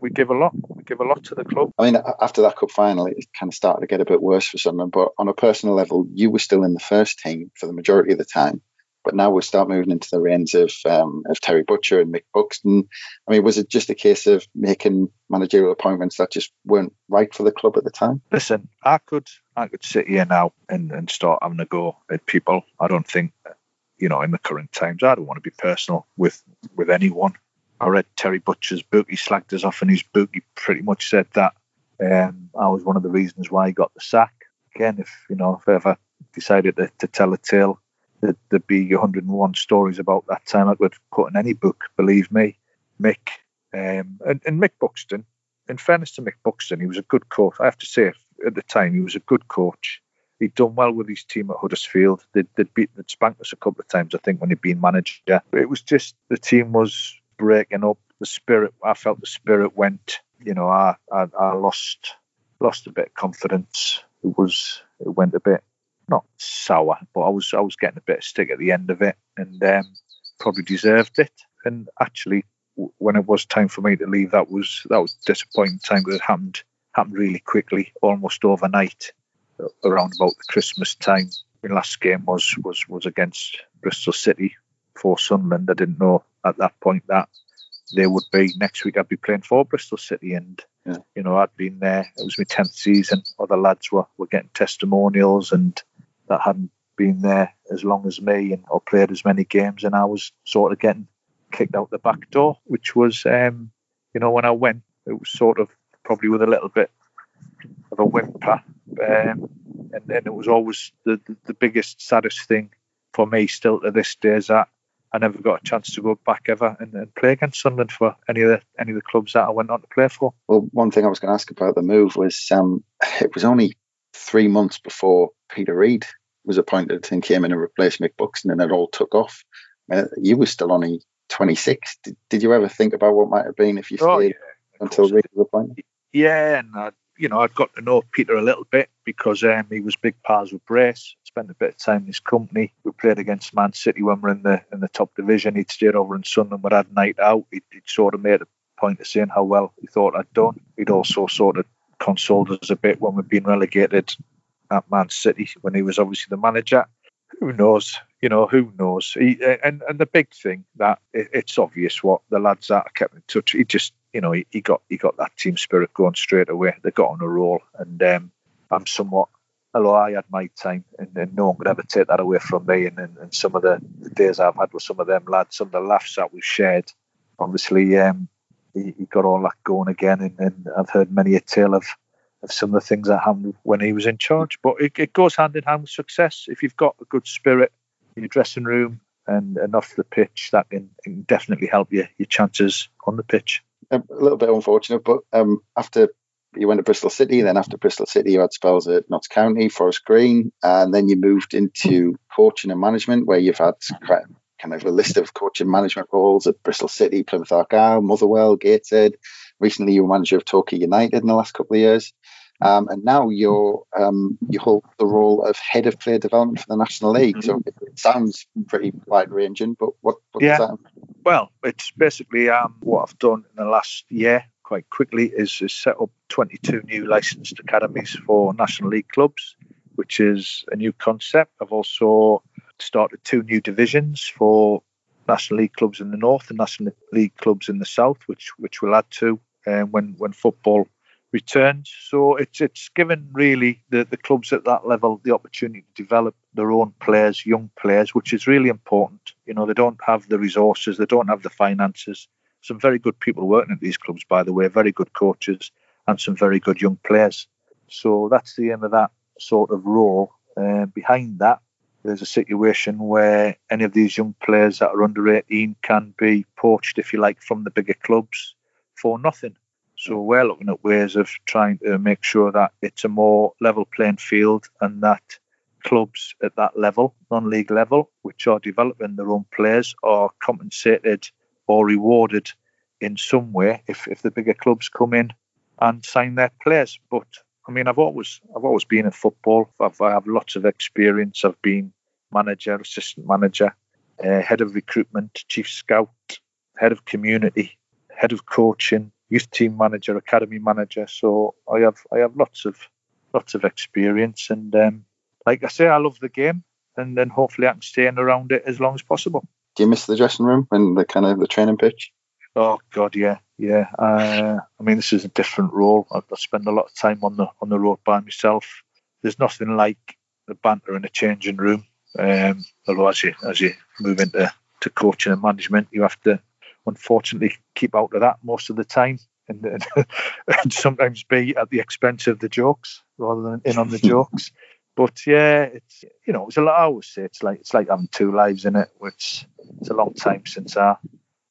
we give a lot we give a lot to the club. I mean, after that cup final, it kind of started to get a bit worse for Sunderland. But on a personal level, you were still in the first team for the majority of the time. But now we'll start moving into the reins of um, of Terry Butcher and Mick Buxton. I mean, was it just a case of making managerial appointments that just weren't right for the club at the time? Listen, I could I could sit here now and, and start having a go at people. I don't think, you know, in the current times, I don't want to be personal with with anyone. I read Terry Butcher's book. He slagged us off in his book. He pretty much said that um, I was one of the reasons why he got the sack. Again, if you know, if ever decided to, to tell a tale there'd be 101 stories about that time I would put in any book, believe me. Mick um, and, and, Mick Buxton, in fairness to Mick Buxton, he was a good coach. I have to say, at the time, he was a good coach. He'd done well with his team at Huddersfield. They'd, they'd, beat, they'd spanked us a couple of times, I think, when he'd been manager. It was just the team was breaking up. The spirit, I felt the spirit went. You know, I, I, I lost lost a bit of confidence. It was it went a bit not sour, but I was I was getting a bit of stick at the end of it, and um, probably deserved it. And actually, when it was time for me to leave, that was that was disappointing time because it happened happened really quickly, almost overnight, around about the Christmas time. My last game was was was against Bristol City for Sunderland. I didn't know at that point that they would be next week. I'd be playing for Bristol City, and yeah. you know I'd been there. It was my tenth season. Other lads were were getting testimonials, and that hadn't been there as long as me and or played as many games, and I was sort of getting kicked out the back door, which was, um, you know, when I went, it was sort of probably with a little bit of a whimper, um, and then it was always the, the, the biggest, saddest thing for me still to this day is that I never got a chance to go back ever and, and, play against Sunderland for any of the any of the clubs that I went on to play for. Well, one thing I was going to ask about the move was um, it was only three months before Peter Reid was appointed and came in and replaced Mick Buxton, and it all took off. I mean, you were still only 26. Did, did you ever think about what might have been if you oh, stayed yeah, until Reid was appointed? Yeah, and I, you know, I'd got to know Peter a little bit because um, he was big pals with Brace. Spent a bit of time in his company. We played against Man City when we are in the in the top division. He'd stayed over in Sunderland. We'd had a night out. He'd, he'd sort of made a point of saying how well he thought I'd done. He'd also sort of consoled us a bit when we'd been relegated at Man City when he was obviously the manager. Who knows? You know, who knows? He, and and the big thing that it, it's obvious what the lads that are kept in touch. He just, you know, he, he got he got that team spirit going straight away. They got on a roll, and um, I'm somewhat. Although I had my time, and, and, no one could ever take that away from me. And, and, and some of the, the, days I've had with some of them lads, some of the laughs that we've shared, obviously, um, he, he, got all that going again. And, and I've heard many a tale of of some of the things that happened when he was in charge. But it, it goes hand in hand with success. If you've got a good spirit in your dressing room and, and off the pitch, that can, can definitely help you your chances on the pitch. A little bit unfortunate, but um, after you went to Bristol City, then after Bristol City, you had spells at Notts County, Forest Green, and then you moved into coaching and management, where you've had quite kind of a list of coaching management roles at Bristol City, Plymouth Argyle, Motherwell, Gateshead. Recently, you were manager of Torquay United in the last couple of years. Um, and now you're um, you hold the role of head of player development for the National League. So it, sounds pretty wide ranging, but what, what yeah. Well, it's basically um, what I've done in the last year quite quickly is, is set up 22 new licensed academies for National League clubs, which is a new concept. I've also started two new divisions for National League clubs in the north and National League clubs in the south, which which we'll add to um, when when football returns. So it's it's given really the, the clubs at that level the opportunity to develop their own players, young players, which is really important. You know, they don't have the resources, they don't have the finances. Some very good people working at these clubs, by the way, very good coaches and some very good young players. So that's the aim of that sort of role. Uh, behind that, there's a situation where any of these young players that are under 18 can be poached, if you like, from the bigger clubs for nothing. So we're looking at ways of trying to make sure that it's a more level playing field and that clubs at that level, non-league level, which are developing their own players, are compensated or rewarded in some way if, if the bigger clubs come in and sign their players. But I mean, I've always I've always been in football. I've, I have lots of experience. I've been manager, assistant manager, uh, head of recruitment, chief scout, head of community, head of coaching, youth team manager, academy manager. So I have I have lots of lots of experience, and um, like I say, I love the game, and then hopefully I can stay in around it as long as possible. Do you miss the dressing room and the kind of the training pitch? Oh God, yeah, yeah. Uh, I mean, this is a different role. I, I spend a lot of time on the on the road by myself. There's nothing like the banter in a changing room. Um, although as you as you move into to coaching and management, you have to unfortunately keep out of that most of the time and, and, and sometimes be at the expense of the jokes rather than in on the jokes. But yeah, it's you know, it's a lot. I always say it's like it's like having two lives in it. Which it's a long time since I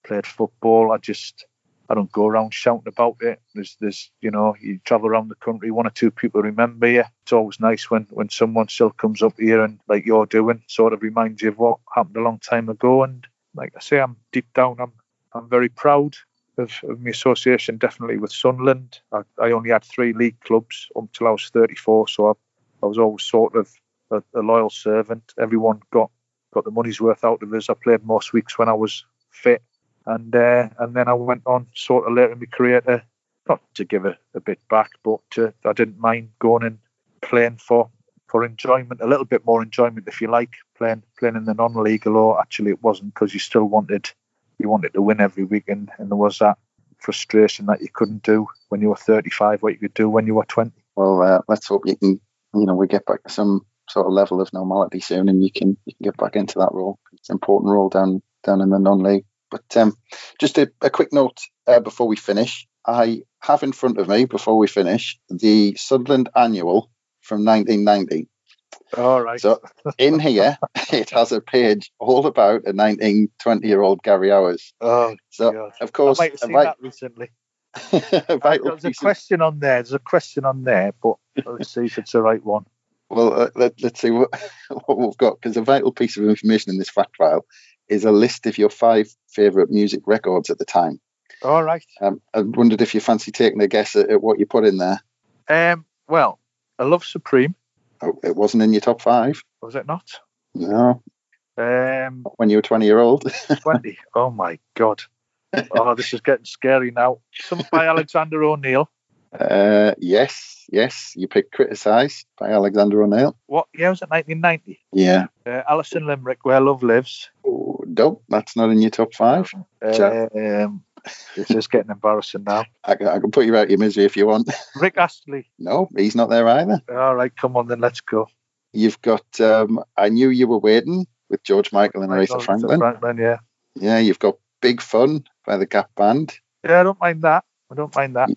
played football. I just I don't go around shouting about it. There's there's you know you travel around the country, one or two people remember you. It's always nice when when someone still comes up here and like you're doing, sort of reminds you of what happened a long time ago. And like I say, I'm deep down, I'm I'm very proud of, of my association, definitely with Sunderland. I, I, only had three league clubs until I was 34, so I, I was always sort of a, a, loyal servant. Everyone got got the money's worth out of us. I played most weeks when I was fit, and uh, and then I went on sort of later in my career to not to give a, a bit back, but to, I didn't mind going and playing for for enjoyment, a little bit more enjoyment, if you like, playing playing in the non-league. Although actually it wasn't because you still wanted you wanted to win every week, and, and there was that frustration that you couldn't do when you were 35 what you could do when you were 20. Well, uh, let's hope you can, you know, we get back to some sort of level of normality soon, and you can you can get back into that role. It's an important role down down in the non-league. But um, just a, a, quick note uh, before we finish. I have in front of me, before we finish, the Sunderland Annual from 1990. All right. So in here, it has a page all about a 19, 20 year old Gary Owers. Oh, so God. of course, I might have seen might, that recently. Vital There's a question on there. There's a question on there, but let's see if it's the right one. Well, uh, let, let's see what, what we've got because a vital piece of information in this fact file is a list of your five favourite music records at the time. All right. Um, I wondered if you fancy taking a guess at, at what you put in there. Um. Well, I love Supreme. Oh, it wasn't in your top five. Was it not? No, Um. when you were 20 year old. Twenty. oh my God. Oh, this is getting scary now. Something by Alexander O'Neal. uh, yes, yes, you picked Criticise by Alexander O'Neal. What year was it? 1990. Yeah. Uh, Alison Limerick, Where Love Lives. Oh, nope, that's not in your top five. Um, this is getting embarrassing now. I, can- I can put you out of your misery if you want. Rick Astley. no, he's not there either. All right, come on then, let's go. You've got um, I Knew You Were Waiting with George Michael and Aretha Aretha Franklin. Franklin, yeah. Yeah, you've got Big Fun by the Gap Band. Yeah, I don't mind that. I don't mind that.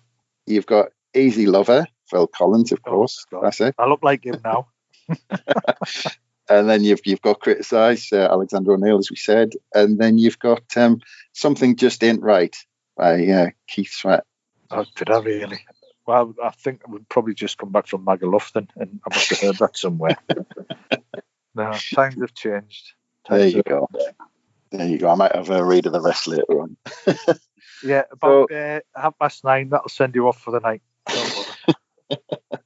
You've got Easy Lover, Phil Collins, of Oh, course. God. That's it. I look like him now. And then you've you've got Criticise, uh, Alexander O'Neal, as we said. And then you've got um, Something Just Ain't Right by uh, Keith Sweat. Oh, did I really? Well, I think I would probably just come back from Magalufton and I must have heard that somewhere. no, times have changed. There you have- go. There you go. I might have a read of the rest later on. Yeah, about uh, half past nine, that'll send you off for the night.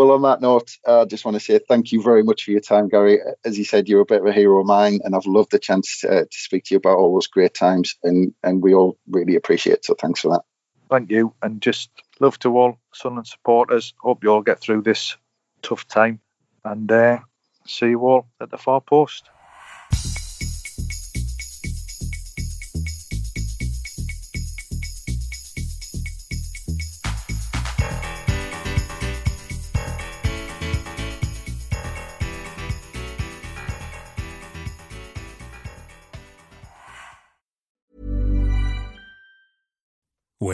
Well, on that note, I just want to say thank you very much for your time, Gary. As you said, you're a bit of a hero of mine, and I've loved the chance to, to speak to you about all those great times, and, and we all really appreciate it. So thanks for that. Thank you. And just love to all Sunderland supporters. Hope you all get through this tough time. And uh, see you all at the far post.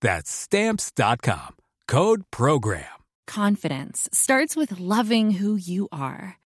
That's stamps.com. Code program. Confidence starts with loving who you are.